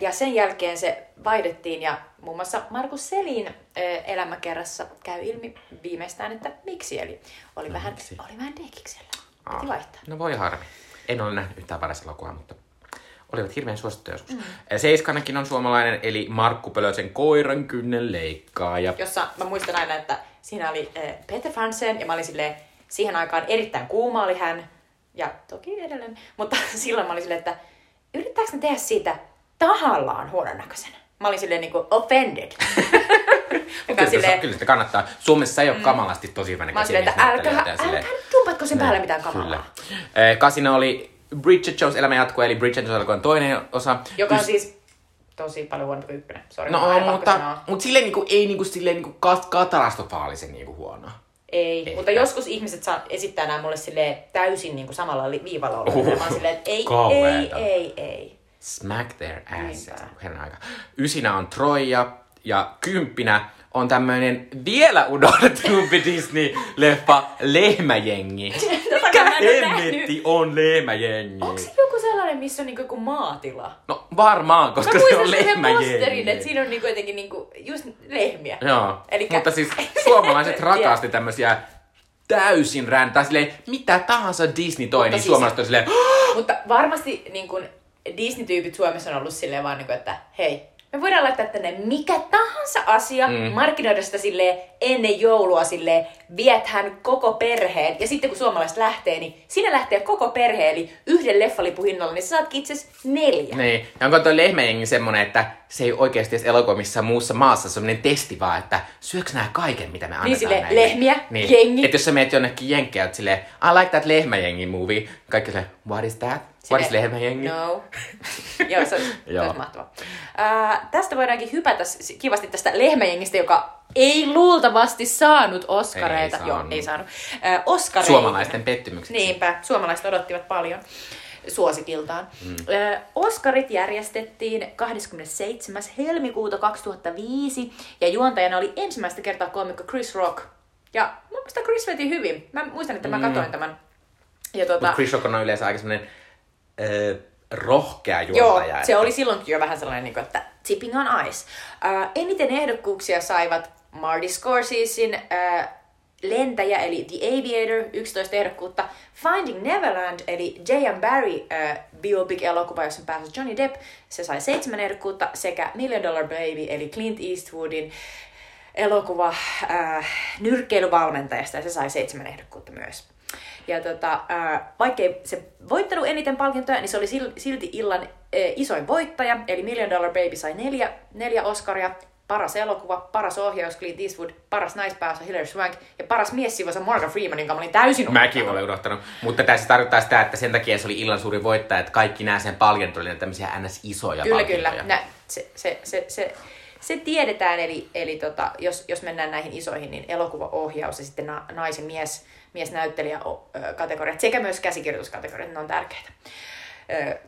Ja sen jälkeen se vaihdettiin ja muun muassa Markus Selin elämäkerrassa käy ilmi viimeistään, että miksi. Eli oli, vähän, miksi? oli vähän dekiksellä. Ah, Piti vaihtaa. No voi harmi. En ole nähnyt yhtään Vares-elokuvaa, mutta olivat hirveän suosittuja joskus. Mm. Seiskanakin on suomalainen, eli Markku Pölösen koiran kynnen leikkaaja. Jossa mä muistan aina, että siinä oli Peter Fransen ja mä olin silleen, siihen aikaan erittäin kuuma oli hän. Ja toki edelleen. Mutta silloin mä olin silleen, että yrittääkö ne tehdä siitä tahallaan huonon näköisen? Mä olin silleen niinku offended. Joka Kyllä, silleen, kyllä sitä kannattaa. Suomessa ei ole kamalasti tosi hyvä Mä silleen, että älkää, älkää nyt dumpatko sen päälle mitään Kyllä. kamalaa. Eh, Kasina oli Bridget Jones elämä jatkuu, eli Bridget Jones elokuvan toinen osa. Joka on Ys- siis tosi paljon huonompi kuin ykkönen. Sori, No on, mutta, mutta silleen niinku, ei niinku, silleen niinku kat- katastrofaalisen niinku huono. Ei, Ehkä. mutta joskus ihmiset saa esittää nämä mulle silleen täysin niin kuin samalla viivalla olla. Uhuh. Mä oon silleen, että ei, ei, Kauheeta. ei, ei. Smack their asses. Herran aika. Ysinä on Troja ja kymppinä on tämmöinen vielä unohdetumpi Disney-leffa Lehmäjengi. Nähnyt. Hemmetti on Lehmäjengi. Onko se joku sellainen, missä on niinku joku maatila? No varmaan, koska se on Lehmäjengi. että siinä on niinku jotenkin niinku just lehmiä. Joo, Elikkä- mutta siis suomalaiset rakasti tämmösiä täysin räntää, silleen mitä tahansa Disney toi, Mutta niin siis- suomalaiset on silleen, Mutta varmasti niin kuin Disney-tyypit Suomessa on ollut silleen vaan, niin kuin, että hei, Me voidaan laittaa tänne mikä tahansa asia, mm. markkinoida sitä silleen ennen joulua silleen, viethän koko perheen. Ja sitten kun suomalaiset lähtee, niin sinä lähtee koko perhe, eli yhden leffalipuhinnalla, niin sä saatkin itse neljä. Niin. Ja onko tuo lehmäjengi semmonen, että se ei oikeasti edes elokuva missään muussa maassa semmonen testi vaan, että syöks nää kaiken, mitä me annetaan silleen, näille? lehmiä, jengi. Että jos sä meet jonnekin jenkkejä, että silleen, I like that lehmäjengi movie. Kaikki silleen, what is that? What is Silleen, lehmäjengi? No. Joo, se olisi, Joo. olisi mahtavaa. Ää, tästä voidaankin hypätä kivasti tästä lehmäjengistä, joka ei luultavasti saanut Oscareita. Ei Joo, saanut. ei saanut. Ää, Oscareita. Suomalaisten pettymykseksi. Niinpä, suomalaiset odottivat paljon suosikiltaan. Mm. Oscarit järjestettiin 27. helmikuuta 2005 ja juontajana oli ensimmäistä kertaa komikko Chris Rock. Ja mun mielestä Chris veti hyvin. Mä muistan, että mä Mm. katsoin tämän. Ja tuota, Mutta Chris Rock on yleensä aika semmonen rohkea Joo, juontaja. se että- oli silloinkin jo vähän sellainen, niin kuin, että tipping on ice. Uh, eniten ehdokkuuksia saivat Marty Scorsesein uh, Lentäjä, eli The Aviator, 11 ehdokkuutta. Finding Neverland, eli J.M. Barry uh, biopic-elokuva, jossa pääsi Johnny Depp, se sai seitsemän ehdokkuutta, sekä Million Dollar Baby, eli Clint Eastwoodin elokuva äh, nyrkkeilyvalmentajasta, ja se sai seitsemän ehdokkuutta myös. Ja tota, äh, vaikkei se voittanut eniten palkintoja, niin se oli sil- silti illan äh, isoin voittaja, eli Million Dollar Baby sai neljä, neljä Oscaria, paras elokuva, paras ohjaus Clint Eastwood, paras naispääosa Hilary Swank ja paras miessivosa Morgan Freeman, jonka mä olin täysin Mäkin unohtanut. olen unohtanut. Mutta tässä tarkoittaa sitä, että sen takia se oli illan suuri voittaja, että kaikki nämä sen palkinnot oli tämmöisiä ns. isoja Kyllä, palkintoja. kyllä. Nä, se, se, se, se, se tiedetään, eli, eli tota, jos, jos mennään näihin isoihin, niin elokuvaohjaus ja sitten na, naisen mies, miesnäyttelijä o- ö, kategoriat sekä myös käsikirjoituskategoriat, ne on tärkeitä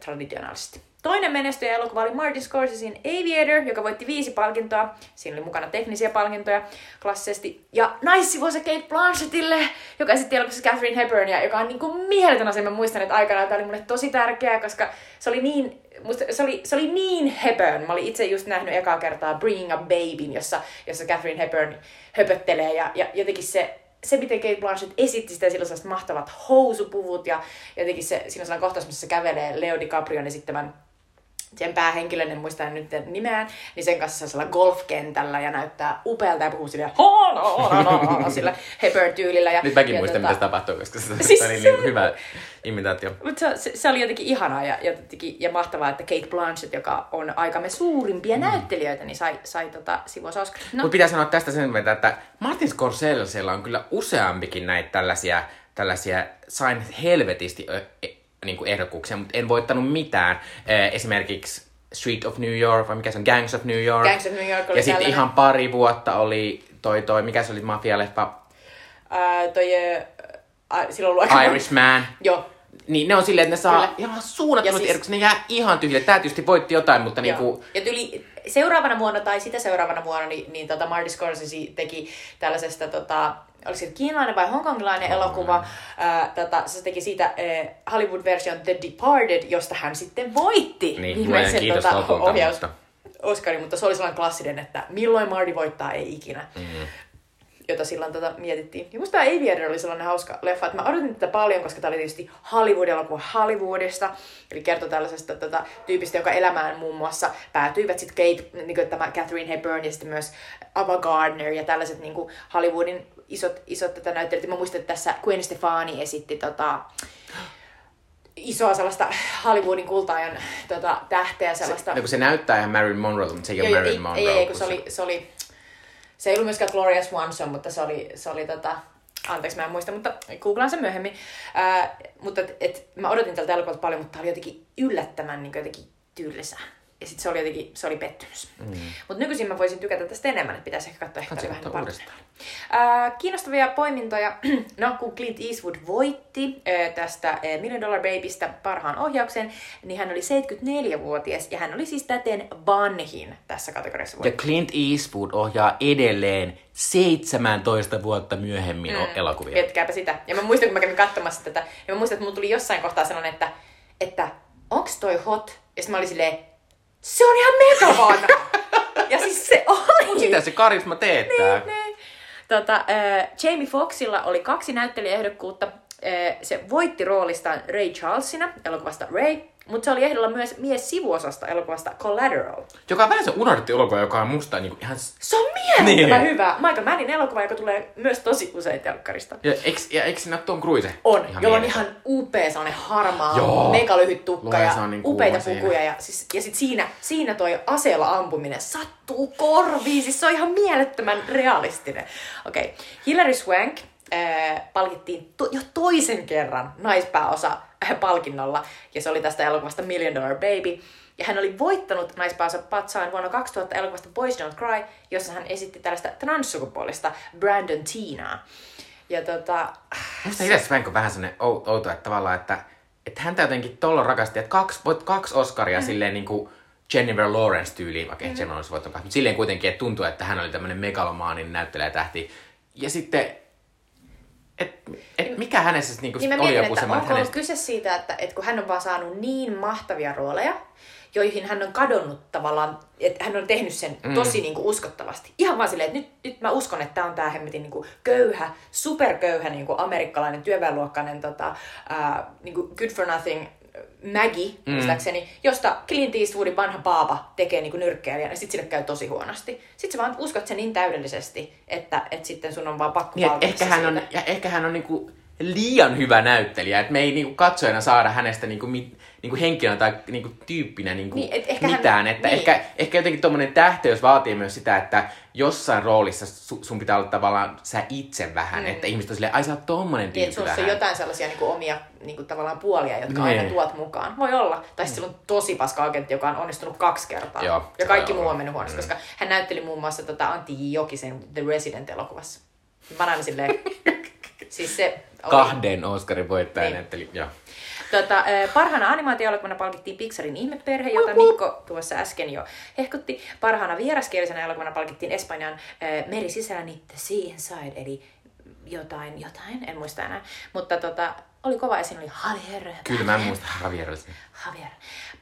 traditionaalisesti. Toinen menestyjä elokuva oli Martin Scorsesein Aviator, joka voitti viisi palkintoa. Siinä oli mukana teknisiä palkintoja klassisesti. Ja naissivuosa Kate Blanchettille, joka esitti elokuvassa Catherine Hepburnia, joka on niin kuin mieletön asia. Mä muistan, että aikanaan tämä oli mulle tosi tärkeää, koska se oli niin musta se oli, se oli niin Hepburn. Mä olin itse just nähnyt ekaa kertaa Bringing a Babyn, jossa, jossa Catherine Hepburn höpöttelee ja, ja jotenkin se, se, miten Kate Blanchett esitti sitä, sillä mahtavat housupuvut ja jotenkin se, siinä on sellainen kohtaus, missä se kävelee Leo DiCaprion esittämän sen päähenkilön, en muista nyt nimeään, niin sen kanssa sellaisella golfkentällä ja näyttää upealta ja puhuu silleen "Ha, no, no, no", sillä Hepburn-tyylillä. Ja, Nyt mäkin ja muistan, tota- mitä se tapahtuu, koska se, Siis se oli se- niin hyvä imitaatio. mutta se, se, se, oli jotenkin ihanaa ja, jotenkin, ja mahtavaa, että Kate Blanchett, joka on aikamme suurimpia mm. näyttelijöitä, niin sai, sai tota, sivuos Oscar. No, Mutta pitää sanoa tästä sen verran, että Martin Scorsesella on kyllä useampikin näitä tällaisia, tällaisia sain helvetisti ö, e, niin kuin ehdokkuuksia, mutta en voittanut mitään. Ö, Esimerkiksi Street of New York, vai mikä se on, Gangs of New York. Gangs of New York oli Ja sitten ihan pari vuotta oli toi, toi mikä se oli, mafialeffa, ää, toi, ää, silloin ollut aika... Irishman. Joo. Niin ne on silleen, että ne saa Kyllä. ihan suunnattomat Ja siis... ne jää ihan tyhjille. Tää tietysti voitti jotain, mutta Joo. niinku... Ja tyli seuraavana vuonna tai sitä seuraavana vuonna, niin, niin tota Marty Scorsese teki tällaisesta, tota, oliko se kiinalainen vai hongkongilainen elokuva, ää, tota, se teki siitä ää, Hollywood-version The Departed, josta hän sitten voitti Niin, viimeisen tota, ohjaus. mutta- Oscarin, mutta se oli sellainen klassinen, että milloin Marty voittaa, ei ikinä. Mm. Jota silloin tota mietittiin. Ja musta tämä Aviator oli sellainen hauska leffa, että mä odotin tätä paljon, koska tämä oli tietysti Hollywood-elokuva Hollywoodista. Eli kertoi tällaisesta tota, tyypistä, joka elämään muun muassa päätyivät sitten Kate, niin kuin tämä Catherine Hepburn ja sitten myös Ava Gardner ja tällaiset niin kuin Hollywoodin isot, isot tätä näyttelijät. Mä muistan, että tässä Gwen Stefani esitti tota, isoa sellaista Hollywoodin kultaajan tota, tähteä, sellaista... Se, no kun se näyttää ihan Marilyn Monroe, mutta se ei ole Marilyn Monroe. ei, ei, kun kun se oli, se oli, se ei ollut myöskään Gloria Swanson, mutta se oli, se oli tota, anteeksi mä en muista, mutta googlaan sen myöhemmin. Ää, mutta et, et, mä odotin tältä elokuvalta paljon, mutta tää oli jotenkin yllättävän niin jotenkin tylsä. Ja sitten se oli jotenkin, se oli pettymys. Mm. Mutta nykyisin mä voisin tykätä tästä enemmän, että pitäisi ehkä katsoa ehkä vähän paremmin. uudestaan. Ää, kiinnostavia poimintoja. No, kun Clint Eastwood voitti ää, tästä ää, Million Dollar Babystä parhaan ohjauksen, niin hän oli 74-vuotias ja hän oli siis täten vanhin tässä kategoriassa. Ja Clint Eastwood ohjaa edelleen 17 vuotta myöhemmin mm. elokuvia. Miettikääpä sitä. Ja mä muistan, kun mä kävin katsomassa tätä, ja mä muistan, että mulla tuli jossain kohtaa sellainen, että, että onks toi hot? Ja sitten mä olin silleen, se on ihan mega vanha! ja siis se oli! Sitä se karisma teettää. Niin, niin. Tota, äh, Jamie Foxilla oli kaksi näyttelijäehdokkuutta. Äh, se voitti roolistaan Ray Charlesina elokuvasta Ray. Mutta se oli ehdolla myös mies sivuosasta elokuvasta Collateral. Joka on vähän se unohdettu elokuva, joka on musta niinku ihan... Se on mielettömän Niin. hyvä. Michael Mannin elokuva, joka tulee myös tosi usein telkkarista. Ja eiks, ja eiks siinä ole Tom Cruise? On, Ihan jolla on ihan upea sellainen harmaa, Joo. megalyhyt tukka Luulen, ja niin upeita siinä. pukuja. Ja, siis, ja sit siinä, siinä toi aseella ampuminen sattuu korviin. Siis se on ihan mielettömän realistinen. Okei, okay. Hilary Swank äh, palkittiin to, jo toisen kerran naispääosa palkinnolla. Ja se oli tästä elokuvasta Million Dollar Baby. Ja hän oli voittanut naispääosa patsaan vuonna 2000 elokuvasta Boys Don't Cry, jossa hän esitti tällaista transsukupuolista Brandon Teenaa. Ja tota, Musta on vähän sellainen ou- outo, että tavallaan, että, että häntä jotenkin tolla rakasti, että kaksi, voit kaksi Oscaria mm. silleen niin kuin Jennifer Lawrence tyyliin, vaikka mm. Jennifer Lawrence voittanut mutta silleen kuitenkin, että tuntuu, että hän oli tämmöinen megalomaanin näyttelijätähti. Ja sitten, että et mikä hänessä niin Niin mä oli mietin, joku semmoinen, onko että ollut hänestä... kyse siitä, että, että kun hän on vaan saanut niin mahtavia rooleja, joihin hän on kadonnut tavallaan, että hän on tehnyt sen mm. tosi niin kuin uskottavasti. Ihan vaan silleen, että nyt, nyt mä uskon, että tämä on tämä hemmetin niin kuin köyhä, superköyhä niin kuin amerikkalainen työväenluokkainen tota, ää, niin kuin good for nothing Maggie, mm. muistaakseni, josta Clint Eastwoodin vanha paapa tekee niin kuin nyrkkeilijän ja sitten sille käy tosi huonosti. Sitten sä vaan uskot sen niin täydellisesti, että, että sitten sun on vaan pakko Niin, ehkä hän on, siitä. ja ehkä hän on niinku liian hyvä näyttelijä, että me ei niinku katsojana saada hänestä niinku, mi, niinku henkilönä tai niinku tyyppinä niinku Niin, et ehkä hän- mitään. että niin. ehkä, ehkä jotenkin tuommoinen tähteys vaatii myös sitä, että jossain roolissa su, sun pitää olla tavallaan sä itse vähän, mm. että ihmiset on silleen, ai sä oot tommonen Niin, tyyppi sulla vähän. on jotain sellaisia niin kuin omia niin kuin tavallaan puolia, jotka Niin. aina tuot mukaan. Voi olla. Tai sitten sillä on tosi paska agentti, joka on onnistunut kaksi kertaa. Joo, ja kaikki muu on mennyt huonosti, koska hän näytteli muun muassa tota Antti J. Jokisen The Resident-elokuvassa. Mä näin silleen... siis se... oli- Kahden Oscarin voittaja Niin. näytteli, joo. Tota, parhaana animaatioelokuvana palkittiin Pixarin ihmeperhe, jota Mikko tuossa äsken jo hehkutti. Parhaana vieraskielisenä elokuvana palkittiin Espanjan Meri sisälläni The Sea Inside, eli jotain, jotain, en muista enää. Mutta tota, oli kova ja siinä oli Javier. Kyllä mä en muista Javier. Javier.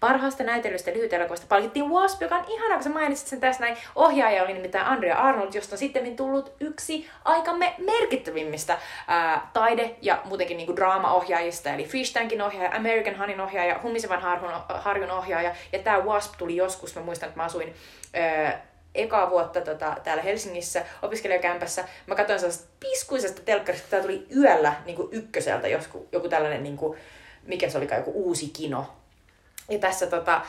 Parhaasta näytelystä lyhytelokuvasta palkittiin Wasp, joka on ihana, kun sä mainitsit sen tässä näin. Ohjaaja oli nimittäin Andrea Arnold, josta on sitten tullut yksi aikamme merkittävimmistä ää, taide- ja muutenkin niinku draama-ohjaajista, eli Fish Tankin ohjaaja, American Honeyn ohjaaja, Humisevan harjun, harjun ohjaaja, ja tämä Wasp tuli joskus, mä muistan, että mä asuin ää, ekaa vuotta tota, täällä Helsingissä opiskelijakämpässä. Mä katsoin sellaisesta piskuisesta telkkarista, tää tuli yöllä niin ykköseltä josku, joku tällainen, niin kuin, mikä se olikaan, joku uusi kino. Ja tässä tota,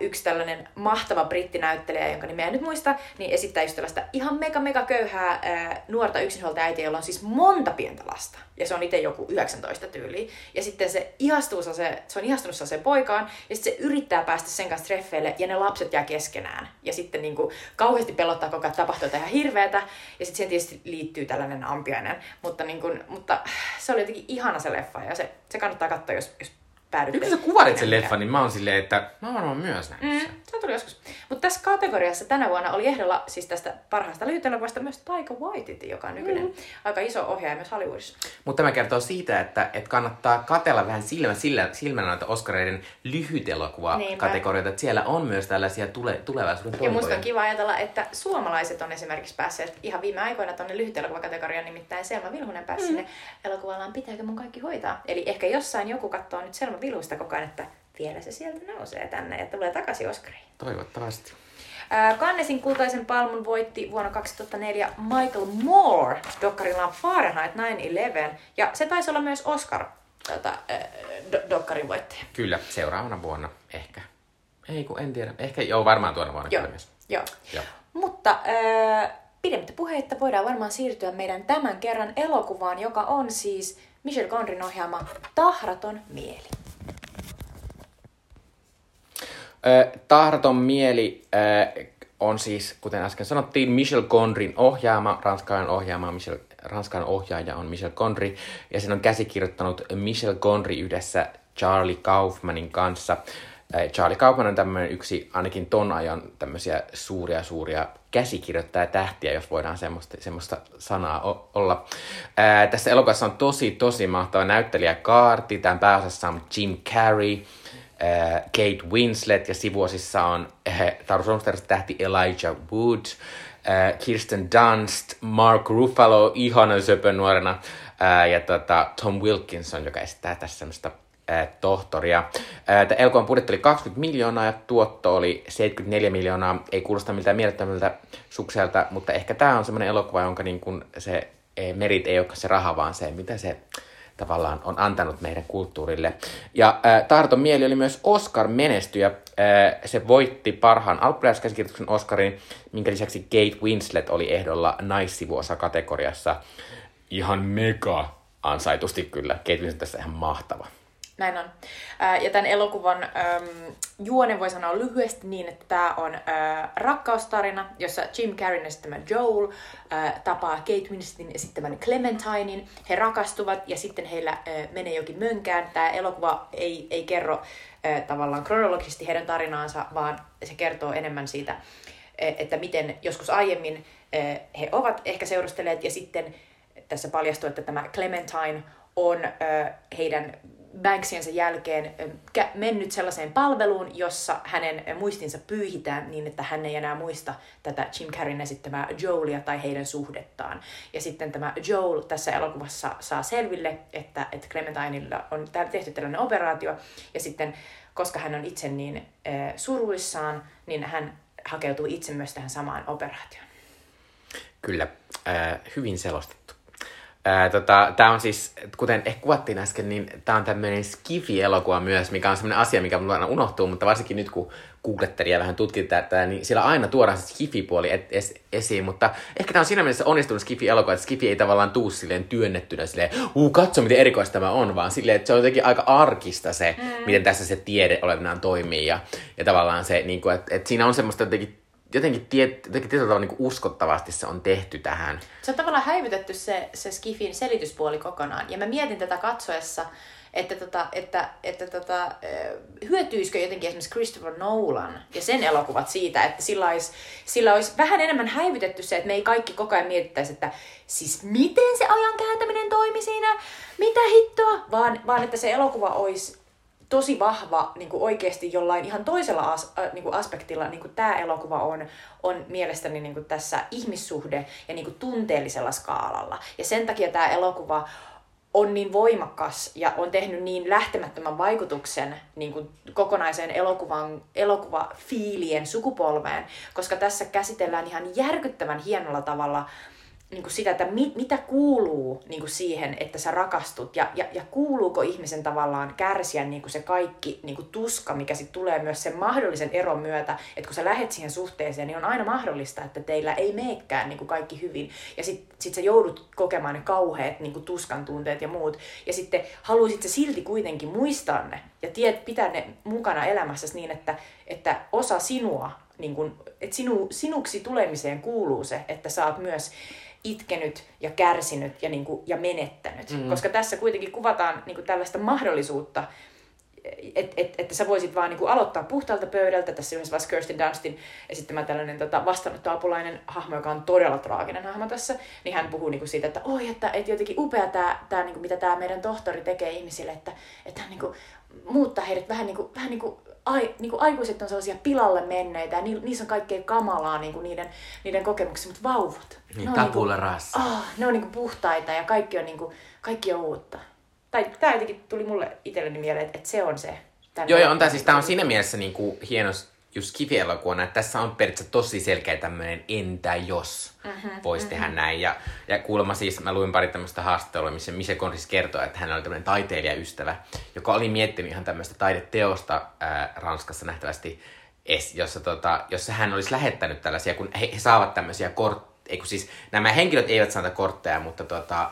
yksi tällainen mahtava brittinäyttelijä, jonka nimeä en nyt muista, niin esittää just tällaista ihan mega mega köyhää ää, nuorta yksinhuolta äitiä, jolla on siis monta pientä lasta. Ja se on itse joku 19 tyyliin. Ja sitten se ihastuu se, se on ihastunut se poikaan, ja sitten se yrittää päästä sen kanssa treffeille, ja ne lapset jää keskenään. Ja sitten niin kuin, kauheasti pelottaa koko ajan, tapahtuu ihan hirveätä. Ja sitten siihen tietysti liittyy tällainen ampiainen. Mutta, niin kuin, mutta se oli jotenkin ihana se leffa, ja se, se kannattaa katsoa, jos, jos päädytte. Nyt kun sä kuvailit sen leffan, niin mä oon silleen, että mä oon varmaan myös nähnyt sen. Mm, se tuli joskus. Mutta tässä kategoriassa tänä vuonna oli ehdolla siis tästä parhaasta lyhytelokuvasta myös Taika Waititi, joka on nykyinen mm. aika iso ohjaaja myös Hollywoodissa. Mutta tämä kertoo siitä, että, että kannattaa katella vähän silmä, sillä, silmänä noita Oscareiden lyhytelokuva-kategorioita, että siellä on myös tällaisia tule, tulevaisuuden Ja musta on kiva ajatella, että suomalaiset on esimerkiksi päässeet ihan viime aikoina tuonne lyhytelokuvakategoriaan, nimittäin Selma Vilhunen pääsi mm. sinne elokuvallaan Pitääkö mun kaikki hoitaa? Eli ehkä jossain joku katsoo nyt Selma Vilhusta koko ajan, että vielä se sieltä nousee tänne ja tulee takaisin Oscariin. Toivottavasti. Ää, Cannesin kultaisen palmun voitti vuonna 2004 Michael Moore dokkarillaan Fahrenheit 9-11, ja se taisi olla myös Oscar ää, do- dokkarin voittaja. Kyllä, seuraavana vuonna ehkä. Ei kun en tiedä. Ehkä joo, varmaan tuona vuonna Joo, kyllä myös. joo. Joo. Mutta ää, pidemmittä puheitta voidaan varmaan siirtyä meidän tämän kerran elokuvaan, joka on siis Michel Gondrin ohjaama Tahraton mieli. Tahraton mieli ö, on siis, kuten äsken sanottiin, Michel Gondrin ohjaama, ranskalainen ohjaama, Michel, ranskalainen ohjaaja on Michel Gondry, ja sen on käsikirjoittanut Michel Gondry yhdessä Charlie Kaufmanin kanssa. Charlie Kaufman on tämmöinen yksi, ainakin ton ajan tämmöisiä suuria, suuria käsikirjoittajatähtiä, jos voidaan semmoista, semmoista sanaa o- olla. Ää, tässä elokuvassa on tosi, tosi mahtava näyttelijä kaarti. Tämän pääosassa on Jim Carrey, äh, Kate Winslet ja sivuosissa on äh, Solmsterista tähti Elijah Wood, äh, Kirsten Dunst, Mark Ruffalo, ihanan söpön nuorena, äh, ja tota, Tom Wilkinson, joka esittää tässä semmoista äh, tohtoria. Äh, elokuvan budjetti oli 20 miljoonaa ja tuotto oli 74 miljoonaa. Ei kuulosta miltään mielettömältä sukselta, mutta ehkä tämä on semmoinen elokuva, jonka niin kun se e, merit ei ole se raha, vaan se, mitä se tavallaan on antanut meidän kulttuurille. Ja äh, Tahdoton mieli oli myös Oscar-menestyjä. Äh, se voitti parhaan alkuperäiskäsikirjoituksen Oscarin, minkä lisäksi Kate Winslet oli ehdolla naissivuosa kategoriassa. Ihan mega ansaitusti kyllä. Kate Winslet tässä ihan mahtava. Näin on. Ja tämän elokuvan äm, juone voi sanoa lyhyesti niin, että tämä on äh, rakkaustarina, jossa Jim Carreyn esittämä Joel äh, tapaa Kate Winsletin esittämän Clementinein. He rakastuvat ja sitten heillä äh, menee jokin mönkään. Tämä elokuva ei, ei kerro äh, tavallaan kronologisesti heidän tarinaansa, vaan se kertoo enemmän siitä, että miten joskus aiemmin äh, he ovat ehkä seurustelleet ja sitten tässä paljastuu, että tämä Clementine on äh, heidän Banksiensa jälkeen mennyt sellaiseen palveluun, jossa hänen muistinsa pyyhitään niin, että hän ei enää muista tätä Jim Carreyn esittämää Joelia tai heidän suhdettaan. Ja sitten tämä Joel tässä elokuvassa saa selville, että, että Clementineilla on tehty tällainen operaatio, ja sitten koska hän on itse niin suruissaan, niin hän hakeutuu itse myös tähän samaan operaatioon. Kyllä, äh, hyvin selostettu. Ää, tota, tämä on siis, kuten ehkä kuvattiin äsken, niin tämä on tämmöinen skifi-elokuva myös, mikä on semmoinen asia, mikä mulla aina unohtuu, mutta varsinkin nyt kun googlettelin ja vähän tutkin tätä, niin siellä aina tuodaan se skifi-puoli et, es, esiin, mutta ehkä tämä on siinä mielessä onnistunut skifi-elokuva, että skifi ei tavallaan tuu silleen työnnettynä silleen, uu, katso miten erikoista tämä on, vaan silleen, että se on jotenkin aika arkista se, mm. miten tässä se tiede olevinaan toimii ja, ja tavallaan se, niin kuin, että, että siinä on semmoista jotenkin jotenkin, tiet, jotenkin tietyllä tavalla niin uskottavasti se on tehty tähän. Se on tavallaan häivytetty se, se Skifin selityspuoli kokonaan. Ja mä mietin tätä katsoessa, että, tota, että, että tota, hyötyisikö jotenkin esimerkiksi Christopher Nolan ja sen elokuvat siitä, että sillä olisi, sillä olisi vähän enemmän häivytetty se, että me ei kaikki koko ajan mietittäisi, että siis miten se ajan kääntäminen toimi siinä, mitä hittoa, vaan, vaan että se elokuva olisi tosi vahva niin kuin oikeasti jollain ihan toisella as, äh, niin kuin aspektilla niin kuin tämä elokuva on, on mielestäni niin kuin tässä ihmissuhde ja niin kuin tunteellisella skaalalla. Ja sen takia tämä elokuva on niin voimakas ja on tehnyt niin lähtemättömän vaikutuksen niin kuin kokonaiseen elokuvan, elokuvafiilien sukupolveen, koska tässä käsitellään ihan järkyttävän hienolla tavalla niin kuin sitä, että mit, mitä kuuluu niin kuin siihen, että sä rakastut? Ja, ja, ja kuuluuko ihmisen tavallaan kärsiä niin kuin se kaikki niin kuin tuska, mikä sitten tulee myös sen mahdollisen eron myötä, että kun sä lähet siihen suhteeseen, niin on aina mahdollista, että teillä ei meekään niin kuin kaikki hyvin. Ja sitten sit sä joudut kokemaan ne kauheat niin kuin tuskan tunteet ja muut. Ja sitten haluaisit sä silti kuitenkin muistaa ne ja tiet, pitää ne mukana elämässäsi niin, että, että osa sinua, niin kuin, että sinu, sinuksi tulemiseen kuuluu se, että sä oot myös itkenyt ja kärsinyt ja, niin kuin, ja menettänyt. Mm. Koska tässä kuitenkin kuvataan niin kuin tällaista mahdollisuutta, et, et, että sä voisit vaan niin kuin aloittaa puhtaalta pöydältä. Tässä yhdessä vaiheessa Kirsten Dunstin esittämä tällainen tota, vastaanottoapulainen hahmo, joka on todella traaginen hahmo tässä, niin hän puhuu niin kuin siitä, että oi, että, että jotenkin upea tämä, tämä niin kuin, mitä tämä meidän tohtori tekee ihmisille, että, että hän niin kuin, muuttaa heidät vähän niin kuin, vähän niin kuin ai, niin kuin aikuiset on sellaisia pilalle menneitä ja ni, niissä on kaikkea kamalaa niin kuin niiden, niiden kokemuksia, mutta vauvat. Niin, tapulla niin rassa. Oh, ne on niin kuin puhtaita ja kaikki on, niin kuin, kaikki on uutta. Tai tämä jotenkin tuli mulle itselleni mieleen, että, että se on se. Joo, joo, on tämä siis, tämä on siinä mielessä niin kuin hieno just kivielokuvana, että tässä on periaatteessa tosi selkeä tämmöinen entä jos mm-hmm, voisi mm-hmm. tehdä näin. Ja, ja kuulemma siis, mä luin pari tämmöistä haastattelua, missä Mise Konris kertoo, että hän oli tämmöinen taiteilijaystävä, joka oli miettinyt ihan tämmöistä taideteosta ää, Ranskassa nähtävästi, jossa, tota, jossa hän olisi lähettänyt tällaisia, kun he, he saavat tämmöisiä kortteja, siis nämä henkilöt eivät saa kortteja, mutta tota,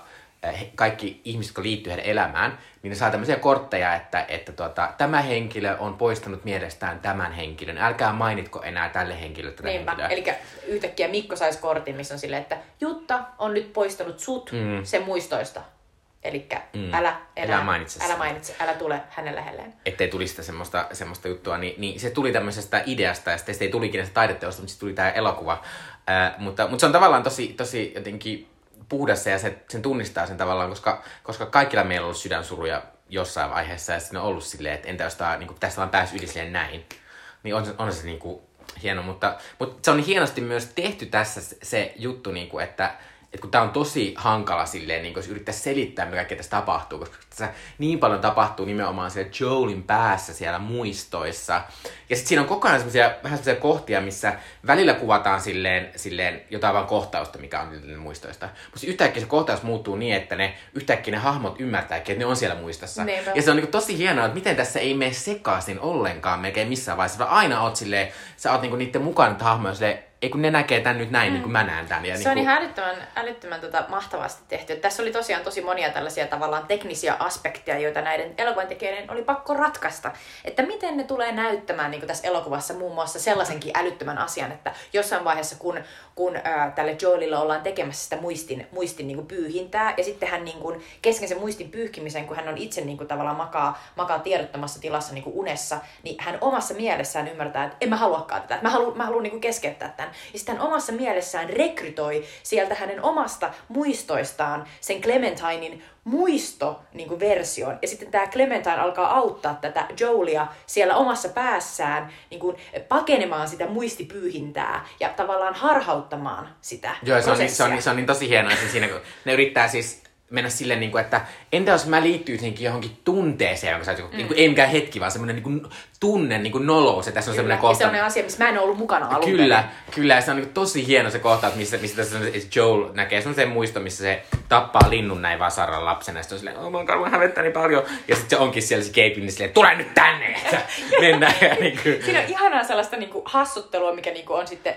kaikki ihmiset, jotka liittyy heidän elämään, niin ne saa tämmöisiä kortteja, että, että tuota, tämä henkilö on poistanut mielestään tämän henkilön. Älkää mainitko enää tälle henkilölle tätä Niinpä. Eli yhtäkkiä Mikko saisi kortin, missä on silleen, että Jutta on nyt poistanut sut mm. sen muistoista. Eli mm. älä, älä, älä, mainitse, älä mainitse, älä tule hänen lähelleen. Ettei tulisi sitä semmoista, semmoista juttua, niin, niin se tuli tämmöisestä ideasta, ja sitten ei tulikin näistä taideteosta, mutta sitten tuli tämä elokuva. Äh, mutta, mutta se on tavallaan tosi, tosi jotenkin puhdas ja se, sen tunnistaa sen tavallaan, koska, koska kaikilla meillä on ollut sydänsuruja jossain vaiheessa ja sitten on ollut silleen, että entä jos tää, niin kuin, tästä vaan pääsi yli silleen näin. Niin on, on se niin kuin, hieno, mutta, mutta se on hienosti myös tehty tässä se, se juttu, niin kuin, että että kun tää on tosi hankala silleen, niin jos yrittää selittää, mitä kaikkea tässä tapahtuu, koska tässä niin paljon tapahtuu nimenomaan siellä Joelin päässä siellä muistoissa. Ja sitten siinä on koko ajan semmosia, vähän semmoisia kohtia, missä välillä kuvataan silleen, silleen jotain vaan kohtausta, mikä on niiden muistoista. Mutta yhtäkkiä se kohtaus muuttuu niin, että ne yhtäkkiä ne hahmot ymmärtääkin, että ne on siellä muistossa. Niinpä. Ja se on niin tosi hienoa, että miten tässä ei mene sekaisin ollenkaan melkein missään vaiheessa. Vaan aina oot silleen, sä oot niinku niiden mukana että hahmoja silleen, ei kun ne näkee tän nyt näin, mm. niin kuin mä näen tän. Ja Se on niin ihan älyttömän, älyttömän tota, mahtavasti tehty. Tässä oli tosiaan tosi monia tällaisia tavallaan teknisiä aspekteja, joita näiden elokuvan tekijöiden oli pakko ratkaista. Että miten ne tulee näyttämään niin kuin tässä elokuvassa muun muassa sellaisenkin älyttömän asian, että jossain vaiheessa kun, kun ää, tälle Joelille ollaan tekemässä sitä muistin, muistin niin kuin pyyhintää, ja sitten hän niin kuin, kesken sen muistin pyyhkimisen, kun hän on itse niin kuin, tavallaan makaa, makaa tiedottomassa tilassa niin kuin unessa, niin hän omassa mielessään ymmärtää, että en mä haluakaan tätä, mä haluan, mä haluan niin kuin keskeyttää tämän. Ja sitten hän omassa mielessään rekrytoi sieltä hänen omasta muistoistaan sen Clementinein muisto niin kuin version. Ja sitten tämä Clementine alkaa auttaa tätä Joelia siellä omassa päässään niin kuin pakenemaan sitä muistipyyhintää ja tavallaan harhauttamaan sitä Joo, se on, niin, se, on, niin- se on niin tosi hienoa siinä, kun ne yrittää siis mennä silleen, niin kuin, että entä jos mä liittyisinkin johonkin tunteeseen, jonka sä oot, mm. niin kuin, ei mikään hetki, vaan semmoinen niin kuin, tunne, niin kuin nolous, ja tässä on Kyllä. semmoinen Ja kohta. se on ne asia, missä mä en ollut mukana alun Kyllä, perin. kyllä, ja se on niin tosi hieno se kohtaus, missä, missä tässä on, Joel näkee semmoisen muiston, missä se tappaa linnun näin vasaralla lapsena, ja sitten on silleen, oh, mä oon hävettää niin paljon, ja sitten se onkin siellä se Kate Winslet silleen, tule nyt tänne, että mennään, ja niin kuin, Siinä on ihanaa sellaista niinku hassuttelua, mikä niinku on sitten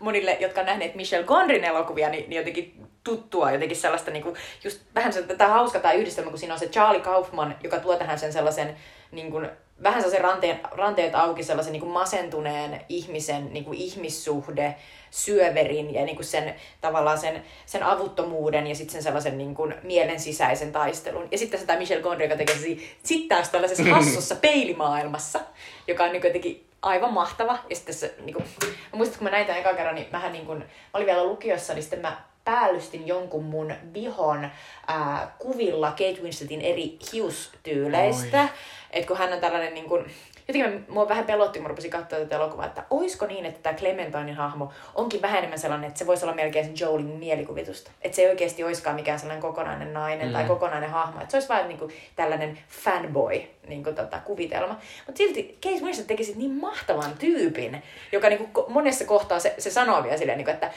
monille, jotka on nähneet Michelle Gondrin elokuvia, niin, niin jotenkin tuttua, jotenkin sellaista niinku, just vähän se, tätä hauska tämä yhdistelmä, kun siinä on se Charlie Kaufman, joka tuo tähän sen sellaisen niin kuin, vähän sellaisen ranteen, ranteet auki sellaisen niin kuin masentuneen ihmisen niin kuin ihmissuhde, syöverin ja niin kuin sen tavallaan sen, sen avuttomuuden ja sitten sen sellaisen niin kuin mielen sisäisen taistelun. Ja sitten se tämä Michel Gondry, joka tekee sitten taas tällaisessa hassussa peilimaailmassa, joka on niin kuin jotenkin aivan mahtava. Ja sitten se, niin kuin, mä muistan, kun mä näin tämän ekan kerran, niin mähän niin kuin, mä olin vielä lukiossa, niin sitten mä päällystin jonkun mun vihon ää, kuvilla Kate Winsletin eri hiustyyleistä. Että kun hän on tällainen niin kuin, jotenkin mä, mua vähän pelotti, kun mä rupesin katsoa tätä elokuvaa, että oisko niin, että tämä Clementinin hahmo onkin vähän enemmän sellainen, että se voisi olla melkein sen Joelin mielikuvitusta. Että se ei oikeasti oiskaan mikään sellainen kokonainen nainen mm. tai kokonainen hahmo. Että se olisi vain niin kuin, tällainen fanboy niin kuin, tota, kuvitelma. Mutta silti Kate Winslet teki sit niin mahtavan tyypin, joka niin kuin, monessa kohtaa se, se sanoo vielä silleen, niin kuin, että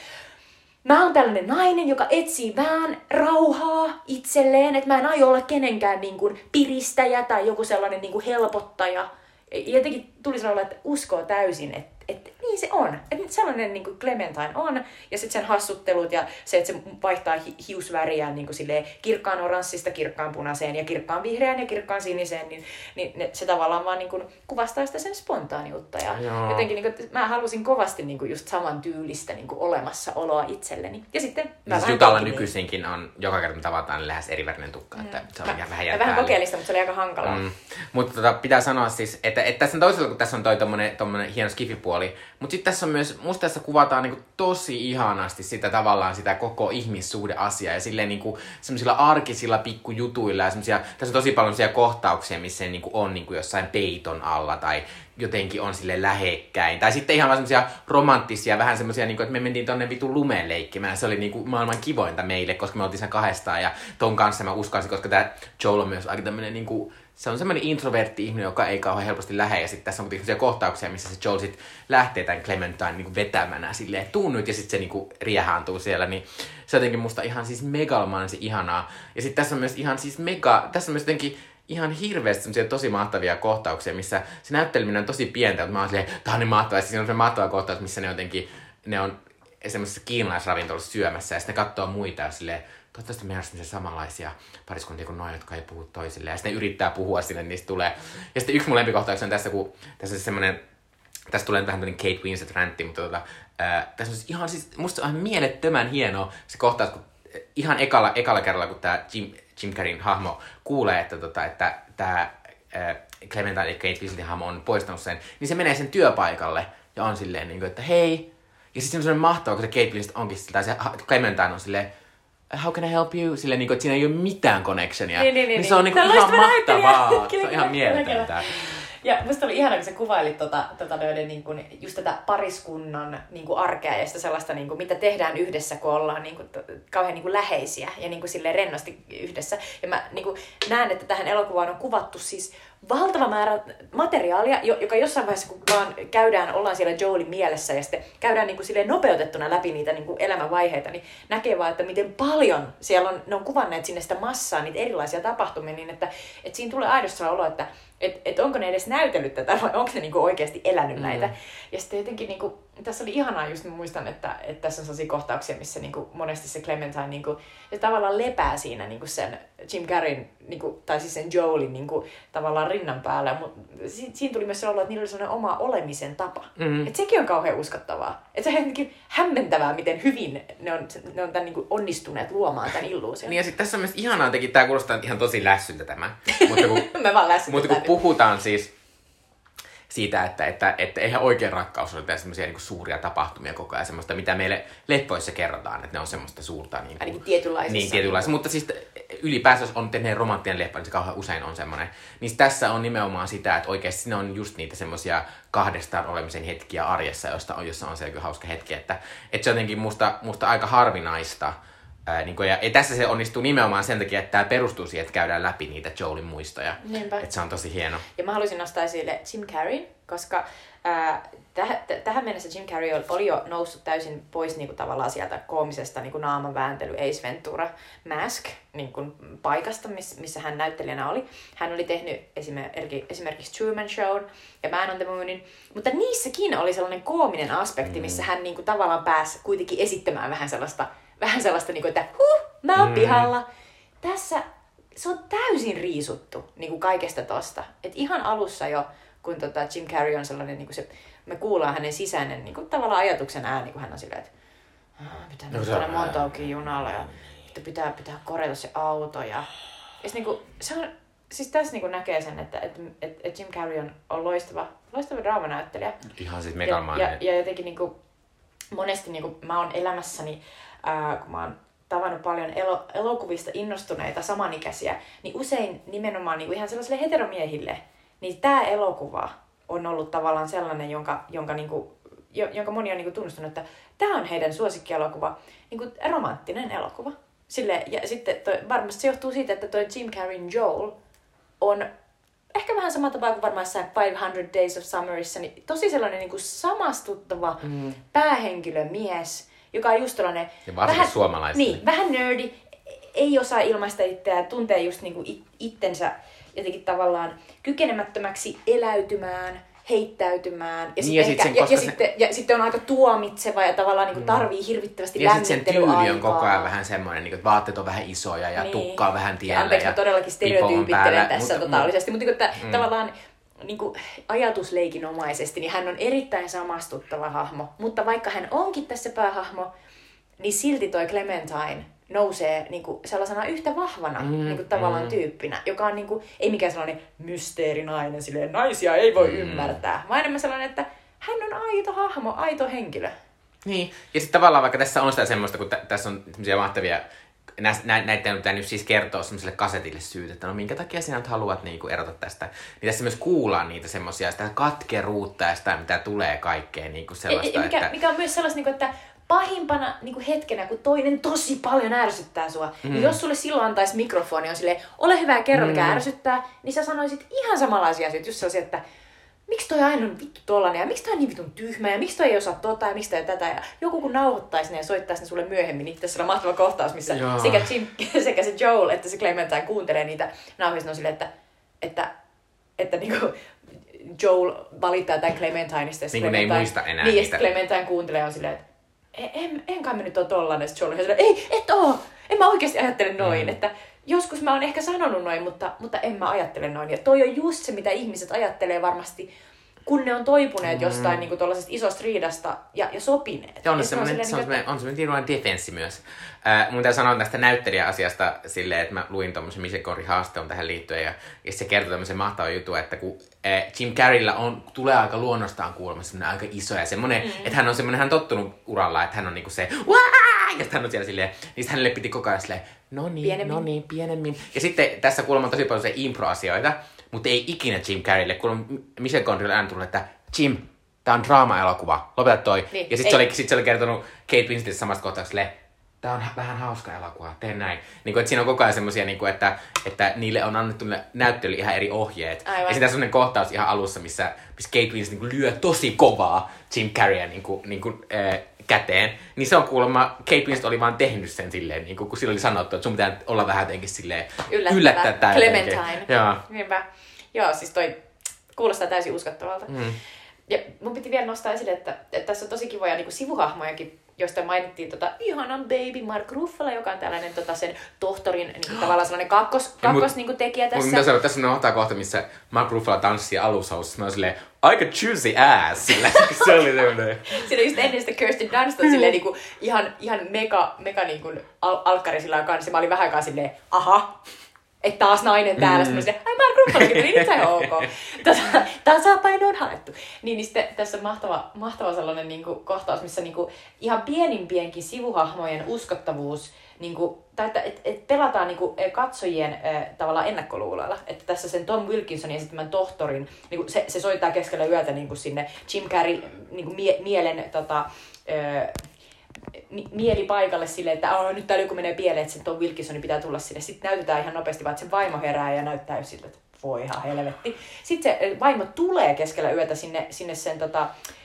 Mä oon tällainen nainen, joka etsii vähän rauhaa itselleen, että mä en aio olla kenenkään niin kuin piristäjä tai joku sellainen niin kuin helpottaja. Ja jotenkin tuli sanoa, että uskoo täysin, että, että niin se on. Että sellainen niin kuin Clementine on. Ja sitten sen hassuttelut ja se, että se vaihtaa hi- hiusväriään niin kuin silleen kirkkaan oranssista kirkkaan punaiseen ja kirkkaan vihreään ja kirkkaan siniseen, niin, niin ne, se tavallaan vaan niin kuin kuvastaa sitä sen spontaaniutta. Ja Joo. jotenkin niin kuin, mä halusin kovasti niin kuin just saman tyylistä niin kuin olemassaoloa itselleni. Ja sitten mä Siis vähän Jutalla teinkin niin. nykyisinkin on joka kerta, kun tavataan, niin lähes erivärinen tukka, että se on Mä, vähän jäänyt vähän kokeilin sitä, mutta se oli aika hankalaa. Mm. Mutta tota, pitää sanoa siis, että, että tässä on toisaalta, kun tässä on toi tommonen, tommonen hieno skifipuoli, mutta sitten tässä on myös, musta tässä kuvataan niinku tosi ihanasti sitä tavallaan sitä koko ihmissuhdeasiaa ja silleen niinku semmoisilla arkisilla pikkujutuilla ja semmosia, tässä on tosi paljon semmosia kohtauksia, missä niinku on niinku jossain peiton alla tai jotenkin on sille lähekkäin. Tai sitten ihan vaan semmosia romanttisia, vähän semmosia, niinku, että me mentiin tonne vitun lumeen leikkimään. Se oli niinku maailman kivointa meille, koska me oltiin sen kahdestaan ja ton kanssa mä uskalsin, koska tää Joel on myös aika tämmönen niinku, se on semmoinen introvertti ihminen, joka ei kauhean helposti lähde. Ja sitten tässä on kuitenkin kohtauksia, missä se Joel sit lähtee tämän Clementine niinku vetämänä silleen, tuu nyt, ja sitten se niinku riehaantuu siellä. Niin se on jotenkin musta ihan siis megalomaanisi ihanaa. Ja sitten tässä on myös ihan siis mega, tässä on myös jotenkin ihan hirveästi semmoisia tosi mahtavia kohtauksia, missä se näytteleminen on tosi pientä, mutta mä oon silleen, tää on niin mahtavaa. Siinä on se mahtava kohtaus, missä ne jotenkin, ne on semmoisessa kiinalaisravintolassa syömässä ja sitten ne katsoo muita ja silleen, toivottavasti me ollaan samanlaisia pariskuntia kuin noin, jotka ei puhu toisilleen. Ja sitten ne yrittää puhua sinne, niistä tulee. Ja sitten yksi mun lempikohtauksia on tässä, kun tässä on semmoinen, tässä tulee vähän tämmöinen Kate Winslet räntti, mutta tota, ää, tässä on siis ihan siis, musta on ihan mielettömän hieno se kohtaus, kun ihan ekalla, ekalla kerralla, kun tämä Jim, Jim Carreyn hahmo kuulee, että, tota, että tämä Clementine eli Kate Winsletin hahmo on poistanut sen, niin se menee sen työpaikalle ja on silleen, niin kuin, että hei. Ja sitten se on semmoinen mahtava, kun se Kate Winslet onkin siltä, se Clementine on silleen, how can I help you? Silleen, niin kuin, että siinä ei ole mitään connectionia. Niin, niin, niin, se on niin. niin kuin ihan mahtavaa. Se on ihan mieletöntä. Ja musta oli ihana, kun sä kuvailit tota, tota noiden, niin kun, just tätä pariskunnan niin kun arkea ja sitä sellaista, niin kun, mitä tehdään yhdessä, kun ollaan niin kun, to, kauhean niin kun läheisiä ja niin kun, silleen rennosti yhdessä. Ja mä niin kun, näen, että tähän elokuvaan on kuvattu siis valtava määrä materiaalia, joka jossain vaiheessa, kun vaan käydään, ollaan siellä Joelin mielessä ja sitten käydään niin kuin nopeutettuna läpi niitä niin kuin elämänvaiheita, niin näkee vaan, että miten paljon siellä on, ne on kuvanneet sinne sitä massaa, niitä erilaisia tapahtumia, niin että, että siinä tulee aidosti olo, että että et onko ne edes näytellyt tätä vai onko ne niinku oikeasti elänyt mm. näitä. Ja sitten jotenkin niinku, tässä oli ihanaa just, mä muistan, että, että tässä on sellaisia kohtauksia, missä niinku monesti se Clementine niinku, se tavallaan lepää siinä niinku sen Jim Carreyn, niinku, tai siis sen Joelin niinku, tavallaan rinnan päällä. Mutta si, siinä tuli myös se olo, että niillä oli sellainen oma olemisen tapa. Mm. Että sekin on kauhean uskottavaa. Että se on jotenkin hämmentävää, miten hyvin ne on, ne on tämän niinku onnistuneet luomaan tämän illuusion. Niin ja sitten tässä on myös ihanaa, että tämä kuulostaa ihan tosi lässyltä tämä. mutta kun, Me vaan mutta kun puhutaan siis siitä, että, että, että eihän oikein rakkaus ole semmoisia niin suuria tapahtumia koko ajan, semmoista, mitä meille leppoissa kerrotaan, että ne on semmoista suurta... Niin kuin, Ainakin tietynlaisissa. Niin, tietynlaisissa. Mutta siis ylipäänsä, jos on tehnyt romanttinen leppa, niin se kauhean usein on semmoinen. Niin tässä on nimenomaan sitä, että oikeasti ne on just niitä semmoisia kahdestaan olemisen hetkiä arjessa, josta on, jossa on se hauska hetki. Että, että se on jotenkin musta, musta aika harvinaista, Ää, niin kuin, ja, ja tässä se onnistuu nimenomaan sen takia, että tämä perustuu siihen, että käydään läpi niitä Joelin muistoja. Niinpä. Että se on tosi hieno. Ja mä haluaisin nostaa esille Jim Carrey, koska ää, täh, t- tähän mennessä Jim Carrey oli jo noussut täysin pois niin kuin, tavallaan sieltä koomisesta niin kuin naaman vääntely Ace Ventura Mask niin kuin, paikasta, miss, missä hän näyttelijänä oli. Hän oli tehnyt esimerkiksi, esimerkiksi Truman Show ja Man on the Moonin, mutta niissäkin oli sellainen koominen aspekti, missä mm. hän niin kuin, tavallaan pääsi kuitenkin esittämään vähän sellaista vähän sellaista, niin kuin, että huh, mä oon mm. pihalla. Tässä se on täysin riisuttu niin kuin kaikesta tosta. Et ihan alussa jo, kun tota Jim Carrey on sellainen, niin kuin se, me kuullaan hänen sisäinen niin kuin tavallaan ajatuksen ääni, kun hän on silleen, että pitää no, mennä Montaukin junalla ja että pitää, pitää korjata se auto. Ja, ja niin kuin, se on, siis tässä niin kuin näkee sen, että et, et, et Jim Carrey on, on loistava, loistava draamanäyttelijä. Ihan siis megamainen. Ja, ja, ja jotenkin niin kuin, monesti niin kuin, mä oon elämässäni ää, kun mä oon tavannut paljon elo, elokuvista innostuneita samanikäisiä, niin usein nimenomaan niin kuin ihan sellaisille heteromiehille, niin tämä elokuva on ollut tavallaan sellainen, jonka, jonka, niin kuin, jonka moni on niin kuin tunnustanut, että tämä on heidän suosikkielokuva, niin kuin romanttinen elokuva. Sille, ja sitten toi, varmasti se johtuu siitä, että tuo Jim Carreyn Joel on ehkä vähän sama tapa kuin varmaan 500 Days of Summerissa, niin tosi sellainen niin kuin samastuttava mm. päähenkilömies, joka on just tällainen... Ja vähän, suomalaisille. Niin, vähän nerdi, ei osaa ilmaista itseään, tuntee just niinku it, itsensä jotenkin tavallaan kykenemättömäksi eläytymään, heittäytymään. Ja, niin, ja, ehkä, sen, ja, ja, se... sitten, ja sitten on aika tuomitseva ja tavallaan niin kuin mm. tarvii hirvittävästi Ja sitten sen tyyli on koko ajan vähän semmoinen, niin kuin, että vaatteet on vähän isoja ja niin. tukka on vähän tiellä. Ja anteeksi, ja mä todellakin stereotyypittelen tässä mutta, totaalisesti. Mutta, mutta mm. tavallaan niin kuin ajatusleikinomaisesti, niin hän on erittäin samastuttava hahmo. Mutta vaikka hän onkin tässä päähahmo, niin silti toi Clementine nousee niin kuin sellaisena yhtä vahvana mm, niin kuin tavallaan mm. tyyppinä, joka on niin kuin, ei mikään sellainen mysteerinainen, silleen naisia ei voi mm. ymmärtää, vaan enemmän sellainen, että hän on aito hahmo, aito henkilö. Niin, ja sitten tavallaan vaikka tässä on sitä semmoista, kun t- tässä on semmoisia mahtavia nä, näitä pitää nyt siis kertoa semmoiselle kasetille syyt, että no minkä takia sinä nyt haluat niinku erota tästä. Niin tässä myös kuullaan niitä semmoisia, sitä katkeruutta ja sitä, mitä tulee kaikkeen niinku sellaista. E, mikä, että... mikä on myös sellaista, niinku, että pahimpana niin kuin hetkenä, kun toinen tosi paljon ärsyttää sua, mm. niin jos sulle silloin antaisi mikrofoni on silleen, ole hyvä ja kerro, mm. mikä ärsyttää, niin sä sanoisit ihan samanlaisia asioita, just sellaisia, että miksi toi aina on vittu tollanen ja miksi toi on niin vitun tyhmä ja miksi toi ei osaa tota ja miksi toi tätä. Ja joku kun nauhoittaisi ne ja soittaisi ne sulle myöhemmin, niin tässä on mahtava kohtaus, missä sekä, Jim, sekä se Joel että se Clementine kuuntelee niitä nauhoista, on silleen, että, että, että niinku, Joel valittaa tämän Clementineista. Niin kuin ne ei muista enää niin, niitä. Clementine kuuntelee on silleen, että en, en, en kai mä nyt ole tollanen. Sitten Joel on silleen, ei, et oo, en mä oikeasti ajattele noin, mm. että joskus mä oon ehkä sanonut noin, mutta, mutta en mä ajattele noin. Ja toi on just se, mitä ihmiset ajattelee varmasti, kun ne on toipuneet mm. jostain niin kuin isosta riidasta ja, ja sopineet. Ja on, semmoinen, se on, semmoinen, on semmoinen tietynlainen defenssi myös. Äh, mun täytyy sanoa tästä näyttelijäasiasta silleen, että mä luin tuommoisen Misekori haasteon tähän liittyen ja, ja se kertoo tämmöisen mahtavan jutun, että kun äh, Jim Carreylla on, tulee aika luonnostaan kuulemma semmoinen aika iso ja semmoinen, mm. että hän on semmoinen, hän on tottunut uralla, että hän on niinku se Waa! ja sitten hän on siellä silleen, niin hänelle piti koko ajan silleen, no niin, Pienemmin. no niin, pienemmin. Ja sitten tässä kuulemma on tosi paljon se impro-asioita, mutta ei ikinä Jim Carreylle, kun Michel Gondrylle aina tullut, että Jim, tää on draama-elokuva, lopeta toi. Niin, ja sitten se, oli, sit se oli kertonut Kate Winsletille samasta kohtauksesta, tää on vähän hauska elokuva, tee näin. Niin kuin, että siinä on koko ajan semmosia, niin kuin, että, että niille on annettu näyttely ihan eri ohjeet. Aivan. Ja sitten on semmoinen kohtaus ihan alussa, missä, missä Kate Winslet niin kuin, lyö tosi kovaa Jim Carreyä niin kuin, niin kuin, äh, käteen. Niin se on kuulemma, Kate Winslet oli vaan tehnyt sen silleen, niin kuin, kun sillä oli sanottu, että sun pitää olla vähän jotenkin silleen Yllättävä. yllättää tää Clementine. Joo. Niinpä. Joo, siis toi kuulostaa täysin uskottavalta. Mm. Ja mun piti vielä nostaa esille, että, että tässä on tosi kivoja niin sivuhahmojakin, joista mainittiin tota, ihanan baby Mark Ruffalo, joka on tällainen tota, sen tohtorin niin kuin, tavallaan sellainen kakkos, Ja mut- kakkos niin kuin, tekijä Mutta tässä. sanoa, tässä on ottaa kohta, missä Mark Ruffalo tanssii alushaussa. Mä oon silleen, aika juicy ass. Sillä se oli semmoinen. Siinä just ennen sitä Kirsten Dunst on silleen niinku ihan, ihan mega, mega niinku al- alkkari sillä kanssa. Mä olin vähän aikaa silleen, aha, että taas nainen täällä. Mm. Sitten mä silleen, ai Mark Ruffalokin tuli, nyt se on ok. Tasa, tasapaino on haettu. Niin, niin sitten tässä on mahtava, mahtava sellainen niinku kohtaus, missä niinku ihan pienimpienkin sivuhahmojen uskottavuus niinku, tai että et, et pelataan niinku katsojien äh, tavallaan ennakkoluuloilla. Että tässä sen Tom Wilkinsonin esittämän tohtorin, niinku se, se soittaa keskellä yötä niinku sinne Jim Carrey niinku mie, mielen tota, mi- mieli paikalle silleen, että oh, nyt täällä joku menee pieleen, että se Tom Wilkinsonin pitää tulla sinne. Sitten näytetään ihan nopeasti vaan, että se vaimo herää ja näyttää jo siltä, että voi ihan helvetti. Sitten se vaimo tulee keskellä yötä sinne, sinne sen tota, ö,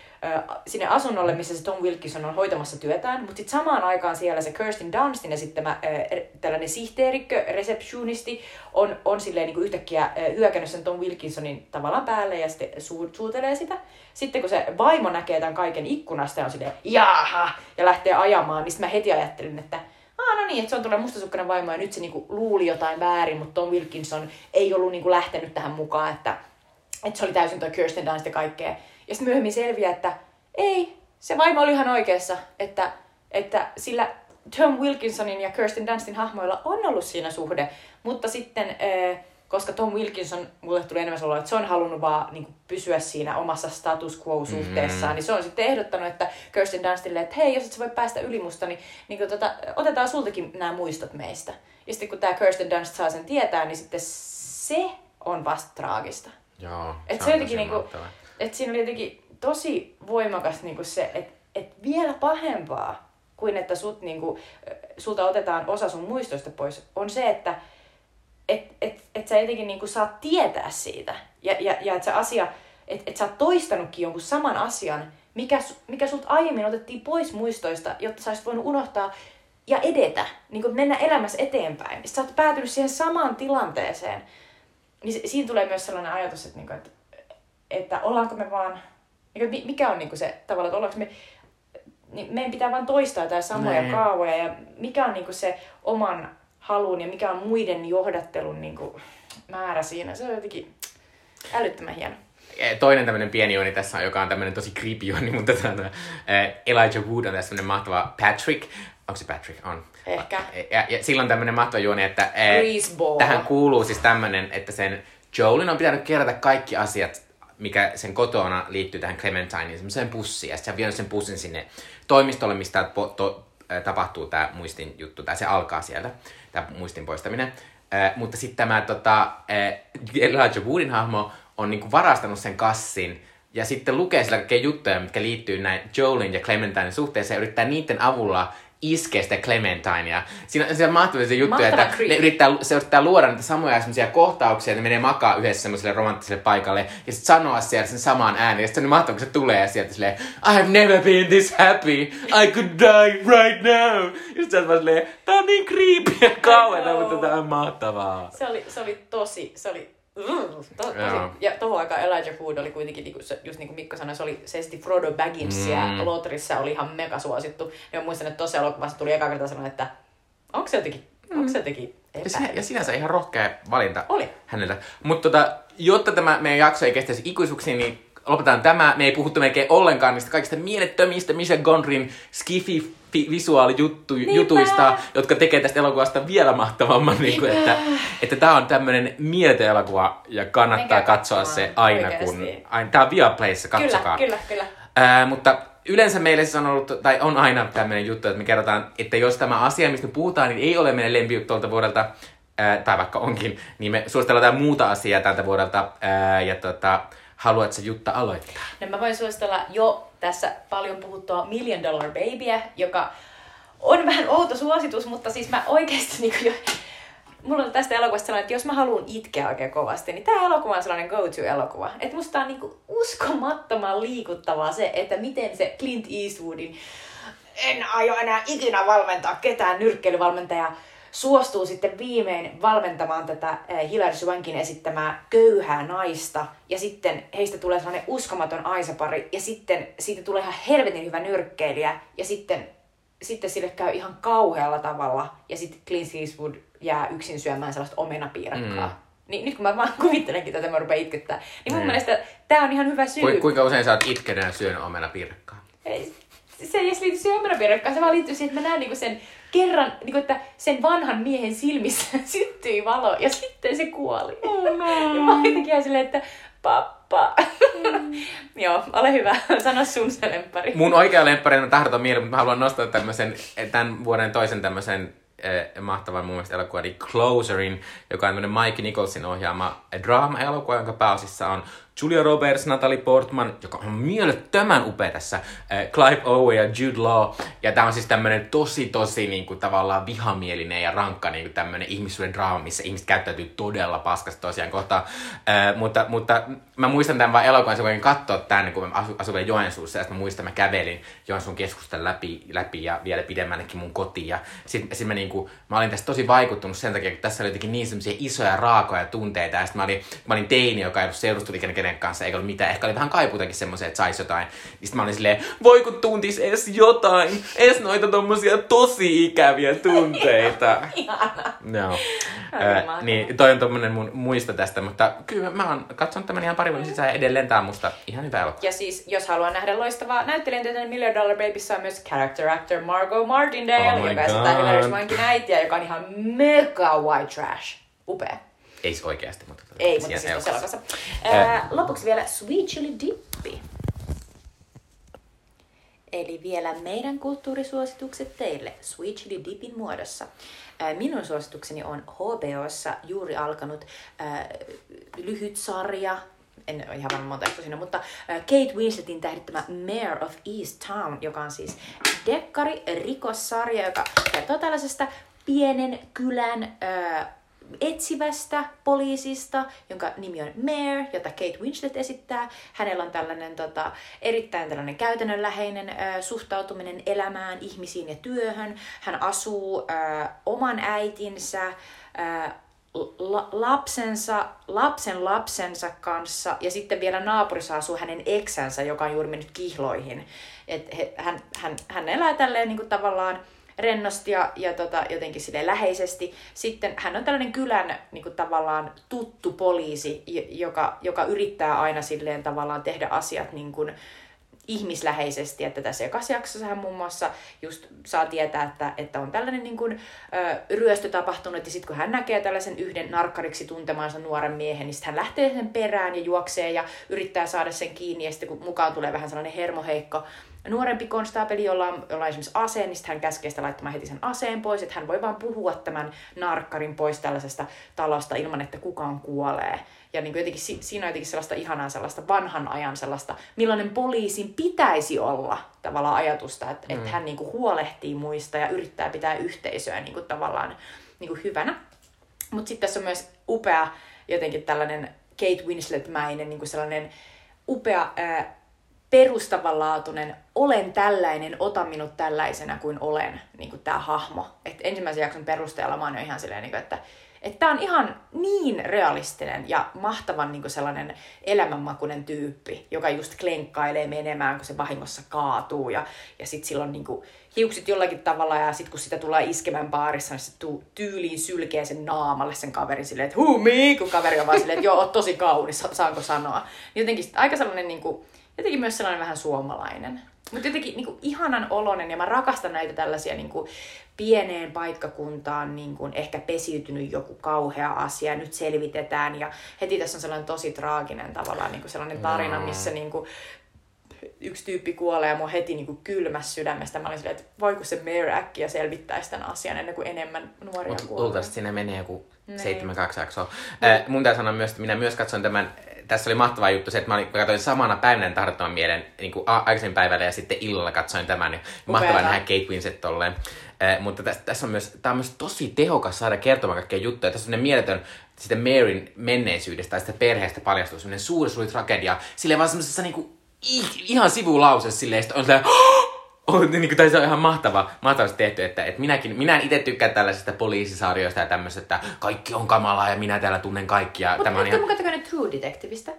sinne asunnolle, missä se Tom Wilkinson on hoitamassa työtään, mutta sitten samaan aikaan siellä se Kirsten Dunstin esittämä ö, er- tällainen sihteerikkö, reseptionisti, on, on silleen niin kuin yhtäkkiä hyökännyt sen Tom Wilkinsonin tavallaan päälle ja sitten suu, suutelee sitä. Sitten kun se vaimo näkee tämän kaiken ikkunasta ja on silleen, jaha, ja lähtee ajamaan, niin sitten mä heti ajattelin, että Aa, no niin, että se on tulee mustasukkainen vaimo ja nyt se niinku luuli jotain väärin, mutta Tom Wilkinson ei ollut niinku lähtenyt tähän mukaan, että, että se oli täysin toi Kirsten Dunst ja kaikkea. Ja sitten myöhemmin selviää, että ei, se vaimo oli ihan oikeassa, että, että sillä Tom Wilkinsonin ja Kirsten Dunstin hahmoilla on ollut siinä suhde, mutta sitten, koska Tom Wilkinson, mulle tuli enemmän sellainen, että se on halunnut vaan niin kuin, pysyä siinä omassa status quo-suhteessaan, mm. niin se on sitten ehdottanut, että Kirsten Dunstille, että hei, jos et sä voi päästä yli musta, niin, niin kuin, tota, otetaan sultakin nämä muistot meistä. Ja sitten kun tämä Kirsten Dunst saa sen tietää, niin sitten se on vasta traagista. Joo, Et on se jotenkin tosi niinku, mahtavaa. et siinä oli jotenkin tosi voimakas niinku se, että et vielä pahempaa kuin että sut niinku, sulta otetaan osa sun muistoista pois, on se, että et, et, et sä jotenkin niinku saat tietää siitä. Ja, ja, ja että asia, että et sä oot toistanutkin jonkun saman asian, mikä, mikä sult aiemmin otettiin pois muistoista, jotta sä olisit voinut unohtaa ja edetä, niin kuin mennä elämässä eteenpäin. Sitten sä oot päätynyt siihen samaan tilanteeseen. Niin si- siinä tulee myös sellainen ajatus, että, niinku, että, että ollaanko me vaan, mi- mikä on niinku se tavallaan, että ollaanko me, niin meidän pitää vaan toistaa jotain samoja Niin. kaavoja ja mikä on niinku se oman halun ja mikä on muiden johdattelun niinku määrä siinä. Se on jotenkin älyttömän hieno. Eh, Toinen tämmöinen pieni juoni tässä on, joka on tämmöinen tosi creepy juoni, mutta tämä, eh, Elijah Wood on tässä tämmöinen mahtava Patrick. Onko se Patrick? On. Ehkä. Ja, ja silloin tämmöinen mahtava juoni, että eh, Greaseball. tähän kuuluu siis tämmöinen, että sen Joelin on pitänyt kerätä kaikki asiat, mikä sen kotona liittyy tähän Clementineen, semmoiseen pussiin. Ja sitten se on sen pussin sinne toimistolle, mistä po, to, tapahtuu tämä muistin juttu, tai se alkaa sieltä, tämä muistin poistaminen. Äh, mutta sitten tämä tota, äh, Elijah Woodin hahmo on niinku varastanut sen kassin, ja sitten lukee sillä kaikkea juttuja, mitkä liittyy näin Joelin ja Clementinin suhteeseen, ja yrittää niiden avulla iskeä sitä Clementinea. Siinä on, siinä on mahtavia se juttuja, Mahtava että creep. ne yrittää, se yrittää luoda niitä samoja semmoisia kohtauksia, että ne menee makaa yhdessä semmoiselle romanttiselle paikalle ja sitten sanoa siellä sen samaan ääneen. Ja sitten on mahtavaa, kun se tulee sieltä silleen, I have never been this happy, I could die right now. Ja sitten sä vaan silleen, tää on niin creepy ja kauheeta, know. mutta tää on mahtavaa. Se oli, se oli tosi, se oli Mm, to. Ja tohon aikaan Elijah Wood oli kuitenkin, niinku, se- just niin kuin Mikko sanoi, se oli se esitti Frodo Bagginsia. Mm. Lotrissa oli ihan mega suosittu. Ja mä muistan, että tuossa elokuvassa tuli eka kerta sanoa, että onko se jotenkin, mm. onko se jotenkin Ja, sinä, ja sinänsä ihan rohkea valinta Oli. häneltä. Mutta tota, jotta tämä meidän jakso ei kestäisi ikuisuuksiin, niin lopetetaan tämä. Me ei puhuttu melkein ollenkaan niistä kaikista mielettömistä Michel Gondrin skifi visuaalijutuista, jotka tekee tästä elokuvasta vielä mahtavamman, niin kuin, että, että tämä on tämmöinen mieletön elokuva ja kannattaa Menkää katsoa se aina, kun... oikeasti. Aina, tämä on Viaplayssa, katsokaa. Kyllä, kyllä, kyllä. Ää, mutta yleensä meille siis on ollut, tai on aina tämmöinen juttu, että me kerrotaan, että jos tämä asia, mistä me puhutaan, niin ei ole meidän lempijuttu tuolta vuodelta, ää, tai vaikka onkin, niin me suositellaan jotain muuta asiaa tältä vuodelta, ää, ja tota, haluatko Jutta aloittaa? No mä voin suositella jo tässä paljon puhuttua Million Dollar Babyä, joka on vähän outo suositus, mutta siis mä oikeasti niin jo, mulla on tästä elokuvasta sellainen, että jos mä haluan itkeä oikein kovasti, niin tämä elokuva on sellainen go-to-elokuva. Että musta on niinku uskomattoman liikuttavaa se, että miten se Clint Eastwoodin en aio enää ikinä valmentaa ketään nyrkkeilyvalmentajaa suostuu sitten viimein valmentamaan tätä eh, Hilary Swankin esittämää köyhää naista. Ja sitten heistä tulee sellainen uskomaton aisapari. Ja sitten siitä tulee ihan helvetin hyvä nyrkkeilijä. Ja sitten, sitten sille käy ihan kauhealla tavalla. Ja sitten Clint Eastwood jää yksin syömään sellaista omenapiirakkaa. Mm. Niin nyt kun mä vaan kuvittelenkin tätä, mä rupean itkettää. Niin mun mm. mielestä tää on ihan hyvä syy. Ku, kuinka usein sä oot itkenään syönyt omenapiirakkaa? Se ei edes liity siihen omenapiirakkaan, se vaan liittyy siihen, että mä näen niinku sen kerran, niin kuin, että sen vanhan miehen silmissä syttyi valo ja sitten se kuoli. Oh no. ja mä olin ihan silleen, että pappa. Mm. Joo, ole hyvä. Sano sun se lemppari. Mun oikea lemppari on tahdoton mieli, mutta mä haluan nostaa tämmöisen, tämän vuoden toisen tämmöisen eh, mahtavan mun mielestä elokuva, eli Closerin, joka on tämmöinen Mike Nicholsin ohjaama draama-elokuva, jonka pääosissa on Julia Roberts, Natalie Portman, joka on mielettömän upea tässä, äh, Clive Owen ja Jude Law. Ja tämä on siis tämmöinen tosi, tosi niin kuin, tavallaan vihamielinen ja rankka niin kuin tämmöinen ihmissuuden draama, missä ihmiset käyttäytyy todella paskasti tosiaan kohtaa. Äh, mutta, mutta mä muistan tämän vaan elokuvan, kun katsoa tämän, kun mä asu, asuin Joensuussa, ja mä muistan, mä kävelin Joensuun keskustan läpi, läpi ja vielä pidemmännekin mun kotiin. Ja sitten sit mä, niin kuin, mä olin tästä tosi vaikuttunut sen takia, että tässä oli jotenkin niin semmoisia isoja raakoja tunteita. Ja sitten mä olin, mä olin teini, joka ei ollut seurustuliikenne kenen kanssa, eikä ollut mitään. Ehkä oli vähän kaipuutakin semmoisia, että saisi jotain. Niin mä olin silleen, voi kun tuntis edes jotain, edes noita tommosia tosi ikäviä tunteita. no. Äh, niin, toi on tommonen mun muista tästä, mutta kyllä mä oon katsonut tämän ihan pari vuoden sisään edelleen tää on musta ihan hyvä elokuva. Ja siis, jos haluaa nähdä loistavaa näyttelijäntyötä, niin Million Dollar Babyssä on myös character actor Margot Martindale, oh joka esittää Hilary Swankin äitiä, joka on ihan mega white trash. Upea. Ei se oikeasti, mutta... Ei, mutta siis tuossa elokuvassa. Ää, lopuksi vielä Sweet Chili Dippi. Eli vielä meidän kulttuurisuositukset teille Sweet Chili Dipin muodossa. Minun suositukseni on HBOssa juuri alkanut äh, lyhyt sarja, en ole ihan varma monta siinä, mutta Kate Winsletin tähdittämä Mayor of East Town, joka on siis dekkari, rikossarja, joka kertoo tällaisesta pienen kylän äh, etsivästä poliisista, jonka nimi on Mare, jota Kate Winslet esittää. Hänellä on tällainen tota, erittäin tällainen käytännönläheinen ö, suhtautuminen elämään, ihmisiin ja työhön. Hän asuu ö, oman äitinsä, ö, la- lapsensa, lapsen lapsensa kanssa ja sitten vielä naapurissa asuu hänen eksänsä, joka on juuri mennyt kihloihin. Et he, hän, hän, hän elää tälleen niin kuin tavallaan rennosti ja, ja tota, jotenkin sille läheisesti. Sitten hän on tällainen kylän niin kuin tavallaan tuttu poliisi, joka, joka yrittää aina silleen tavallaan tehdä asiat niin kuin, ihmisläheisesti, että tässä ekassa jaksossa hän muun muassa just saa tietää, että, että on tällainen niin kuin, ö, ryöstö tapahtunut, ja sitten kun hän näkee tällaisen yhden narkkariksi tuntemansa nuoren miehen, niin sitten hän lähtee sen perään ja juoksee ja yrittää saada sen kiinni, ja sitten kun mukaan tulee vähän sellainen hermoheikko nuorempi konstaapeli, jolla on, jolla on esimerkiksi aseen, niin hän käskee sitä laittamaan heti sen aseen pois, että hän voi vaan puhua tämän narkkarin pois tällaisesta talosta ilman, että kukaan kuolee. Ja niin kuin jotenkin, siinä on jotenkin sellaista ihanaa sellaista vanhan ajan sellaista, millainen poliisin pitäisi olla tavallaan ajatusta, että, mm. että hän niin kuin huolehtii muista ja yrittää pitää yhteisöä niin kuin tavallaan niin kuin hyvänä. Mutta sitten tässä on myös upea jotenkin tällainen Kate Winslet-mäinen niin kuin sellainen upea ää, perustavanlaatuinen, olen tällainen, ota minut tällaisena kuin olen, niin kuin tämä hahmo. Et ensimmäisen jakson perusteella mä oon jo ihan silleen, niin kuin, että tämä on ihan niin realistinen ja mahtavan niin sellainen elämänmakuinen tyyppi, joka just klenkkailee menemään, kun se vahingossa kaatuu ja, ja sitten silloin niin kuin hiukset jollakin tavalla ja sitten kun sitä tulee iskemään baarissa, niin se tyyliin sylkee sen naamalle sen kaverin silleen, että huu me, kun kaveri on vaan silleen, että joo, oot tosi kaunis, saanko sanoa. Niin jotenkin aika sellainen niin kuin, jotenkin myös sellainen vähän suomalainen. Mutta jotenkin niin kuin, ihanan olonen ja mä rakastan näitä tällaisia niin kuin, pieneen paikkakuntaan niin kuin, ehkä pesiytynyt joku kauhea asia, nyt selvitetään ja heti tässä on sellainen tosi traaginen tavallaan niin kuin sellainen tarina, missä niin kuin, yksi tyyppi kuolee ja mua heti niin kuin kylmäs sydämestä. Mä olin silleen, että voiko se Mayor äkkiä selvittäisi tämän asian ennen kuin enemmän nuoria Mutta kuolee. luultavasti siinä menee joku Niin. 7-2 jaksoa. Äh, mun täytyy sanoa myös, että minä myös katsoin tämän, tässä oli mahtava juttu se, että mä, olin, mä katsoin samana päivänä tahdottoman mielen niin kuin a- aikaisemmin päivällä ja sitten illalla katsoin tämän. Ja mahtavaa nähdä Kate Winslet tolleen. Äh, mutta tässä, tässä on myös, tää on myös tosi tehokas saada kertomaan kaikkea juttuja. Tässä on sellainen mieletön sitä Maryn menneisyydestä tai sitä perheestä paljastuu sellainen suuri, suuri tragedia. Silleen vaan semmoisessa niinku, ihan sivulauseessa silleen, on silleen, on, niin kuin, tai se on ihan mahtava, mahtavasti tehty, että, että minäkin, minä en itse tykkää tällaisista poliisisarjoista ja tämmöistä, että kaikki on kamalaa ja minä täällä tunnen kaikkia. Mutta Tämä on ihan... mukaan takana True Detectiveista.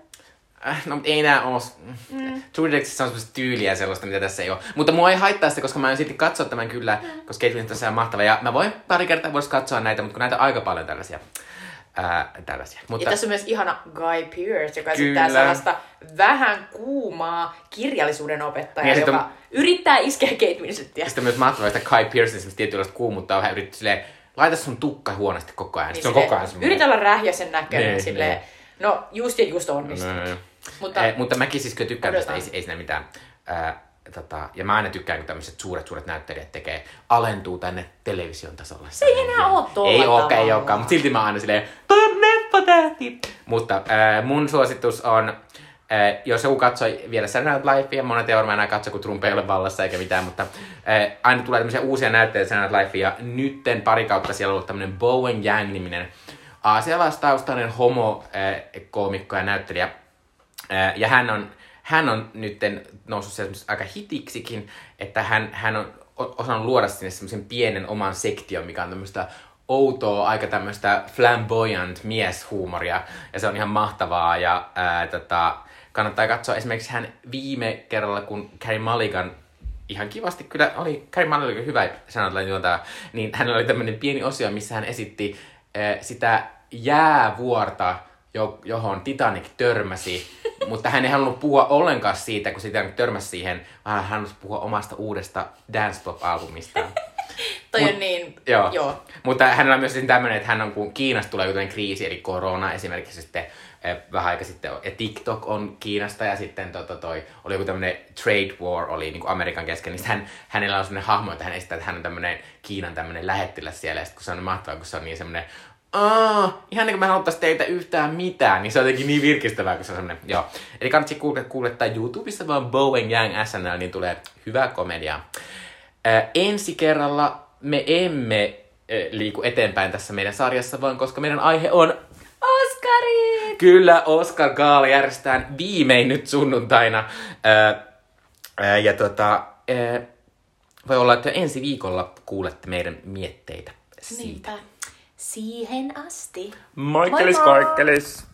äh, no mutta ei enää oo, mm. True Detectiveissa on semmoista tyyliä sellaista, mitä tässä ei ole. Mutta mua ei haittaa sitä, koska mä en silti katsoa tämän kyllä, mm. koska Kate Winslet on mahtava. Ja mä voin pari kertaa voisi katsoa näitä, mutta kun näitä on aika paljon tällaisia. Ää, tällaisia. Ja Mutta, tässä on myös ihana Guy Pearce, joka Kyllä. esittää sellaista vähän kuumaa kirjallisuuden opettajaa, Ja sit joka on- yrittää iskeä Kate Winslettiä. Ja sitten myös mahtavaa, että Kai Pearson semmoista tietynlaista kuumuttaa vähän yrittää silleen, laita sun tukka huonosti koko ajan. Niin Niin se on koko ajan semmoinen. Yritä olla rähjäsen näköinen Niin, silleen. niin. No just ja just onnistuu. No, no, no. Mutta- eh, mutta mäkin siis kyllä tykkään tästä, ei, ei siinä mitään. Ää, tota, ja mä aina tykkään, kun tämmöiset suuret, suuret näyttelijät tekee, alentuu tänne television tasolle. Se ei enää oo tolla Ei ookaan, ei tavalla. ookaan, mutta silti mä aina silleen, toi on neppotähti. Mutta ää, mun suositus on, ää, jos joku katsoi vielä Saturday Night Lifea, monet ei varmaan enää katso, kun Trump ei ole vallassa eikä mitään, mutta ää, aina tulee tämmöisiä uusia näyttelijöitä Saturday Night Lifea, ja nytten pari kautta siellä on ollut tämmönen Bowen Yang-niminen aasialaistaustainen homo-koomikko ja näyttelijä, Ää, Ja hän on, hän on nyt noussut aika hitiksikin, että hän, hän on osannut luoda sinne semmoisen pienen oman sektion, mikä on tämmöistä outoa, aika tämmöistä flamboyant mieshuumoria. Ja se on ihan mahtavaa. Ja ää, tota, kannattaa katsoa esimerkiksi hän viime kerralla, kun Carrie Mulligan ihan kivasti kyllä oli, Carrie Mulligan oli hyvä juontaja, niin hänellä oli tämmöinen pieni osio, missä hän esitti ää, sitä jäävuorta, johon Titanic törmäsi, mutta hän ei halunnut puhua ollenkaan siitä, kun Titanic törmäsi siihen, vaan hän halusi puhua omasta uudesta Dance Stop-albumistaan. Toi Mut- on niin, Joo. joo. Mutta hänellä on myös tämmöinen, että hän on, kun Kiinasta tulee jotain kriisi, eli korona esimerkiksi sitten eh, vähän aika sitten, ja TikTok on Kiinasta, ja sitten to, to, toi, oli joku tämmöinen trade war, oli niin kuin Amerikan kesken, niin hän, hänellä on semmoinen hahmo, että hän esittää, että hän on tämmöinen Kiinan tämmöinen lähettiläs siellä, ja sitten kun se on mahtavaa, kun se on niin semmoinen Aa, ihan niin kuin mä haluttaisi teiltä yhtään mitään, niin se on jotenkin niin virkistävää, kun se on semmoinen, joo. Eli kannattaa kuule, kuulettaa YouTubessa vaan Bowen Yang SNL, niin tulee hyvää komediaa. Ää, ensi kerralla me emme ää, liiku eteenpäin tässä meidän sarjassa, vaan koska meidän aihe on Oskarit! kyllä Oscar Gaala järjestetään viimein nyt sunnuntaina. Ää, ää, ja tota, ää, voi olla, että ensi viikolla kuulette meidän mietteitä siitä. Niinpä. Siihen asti. Moikkelis Moi moi! koikkelis!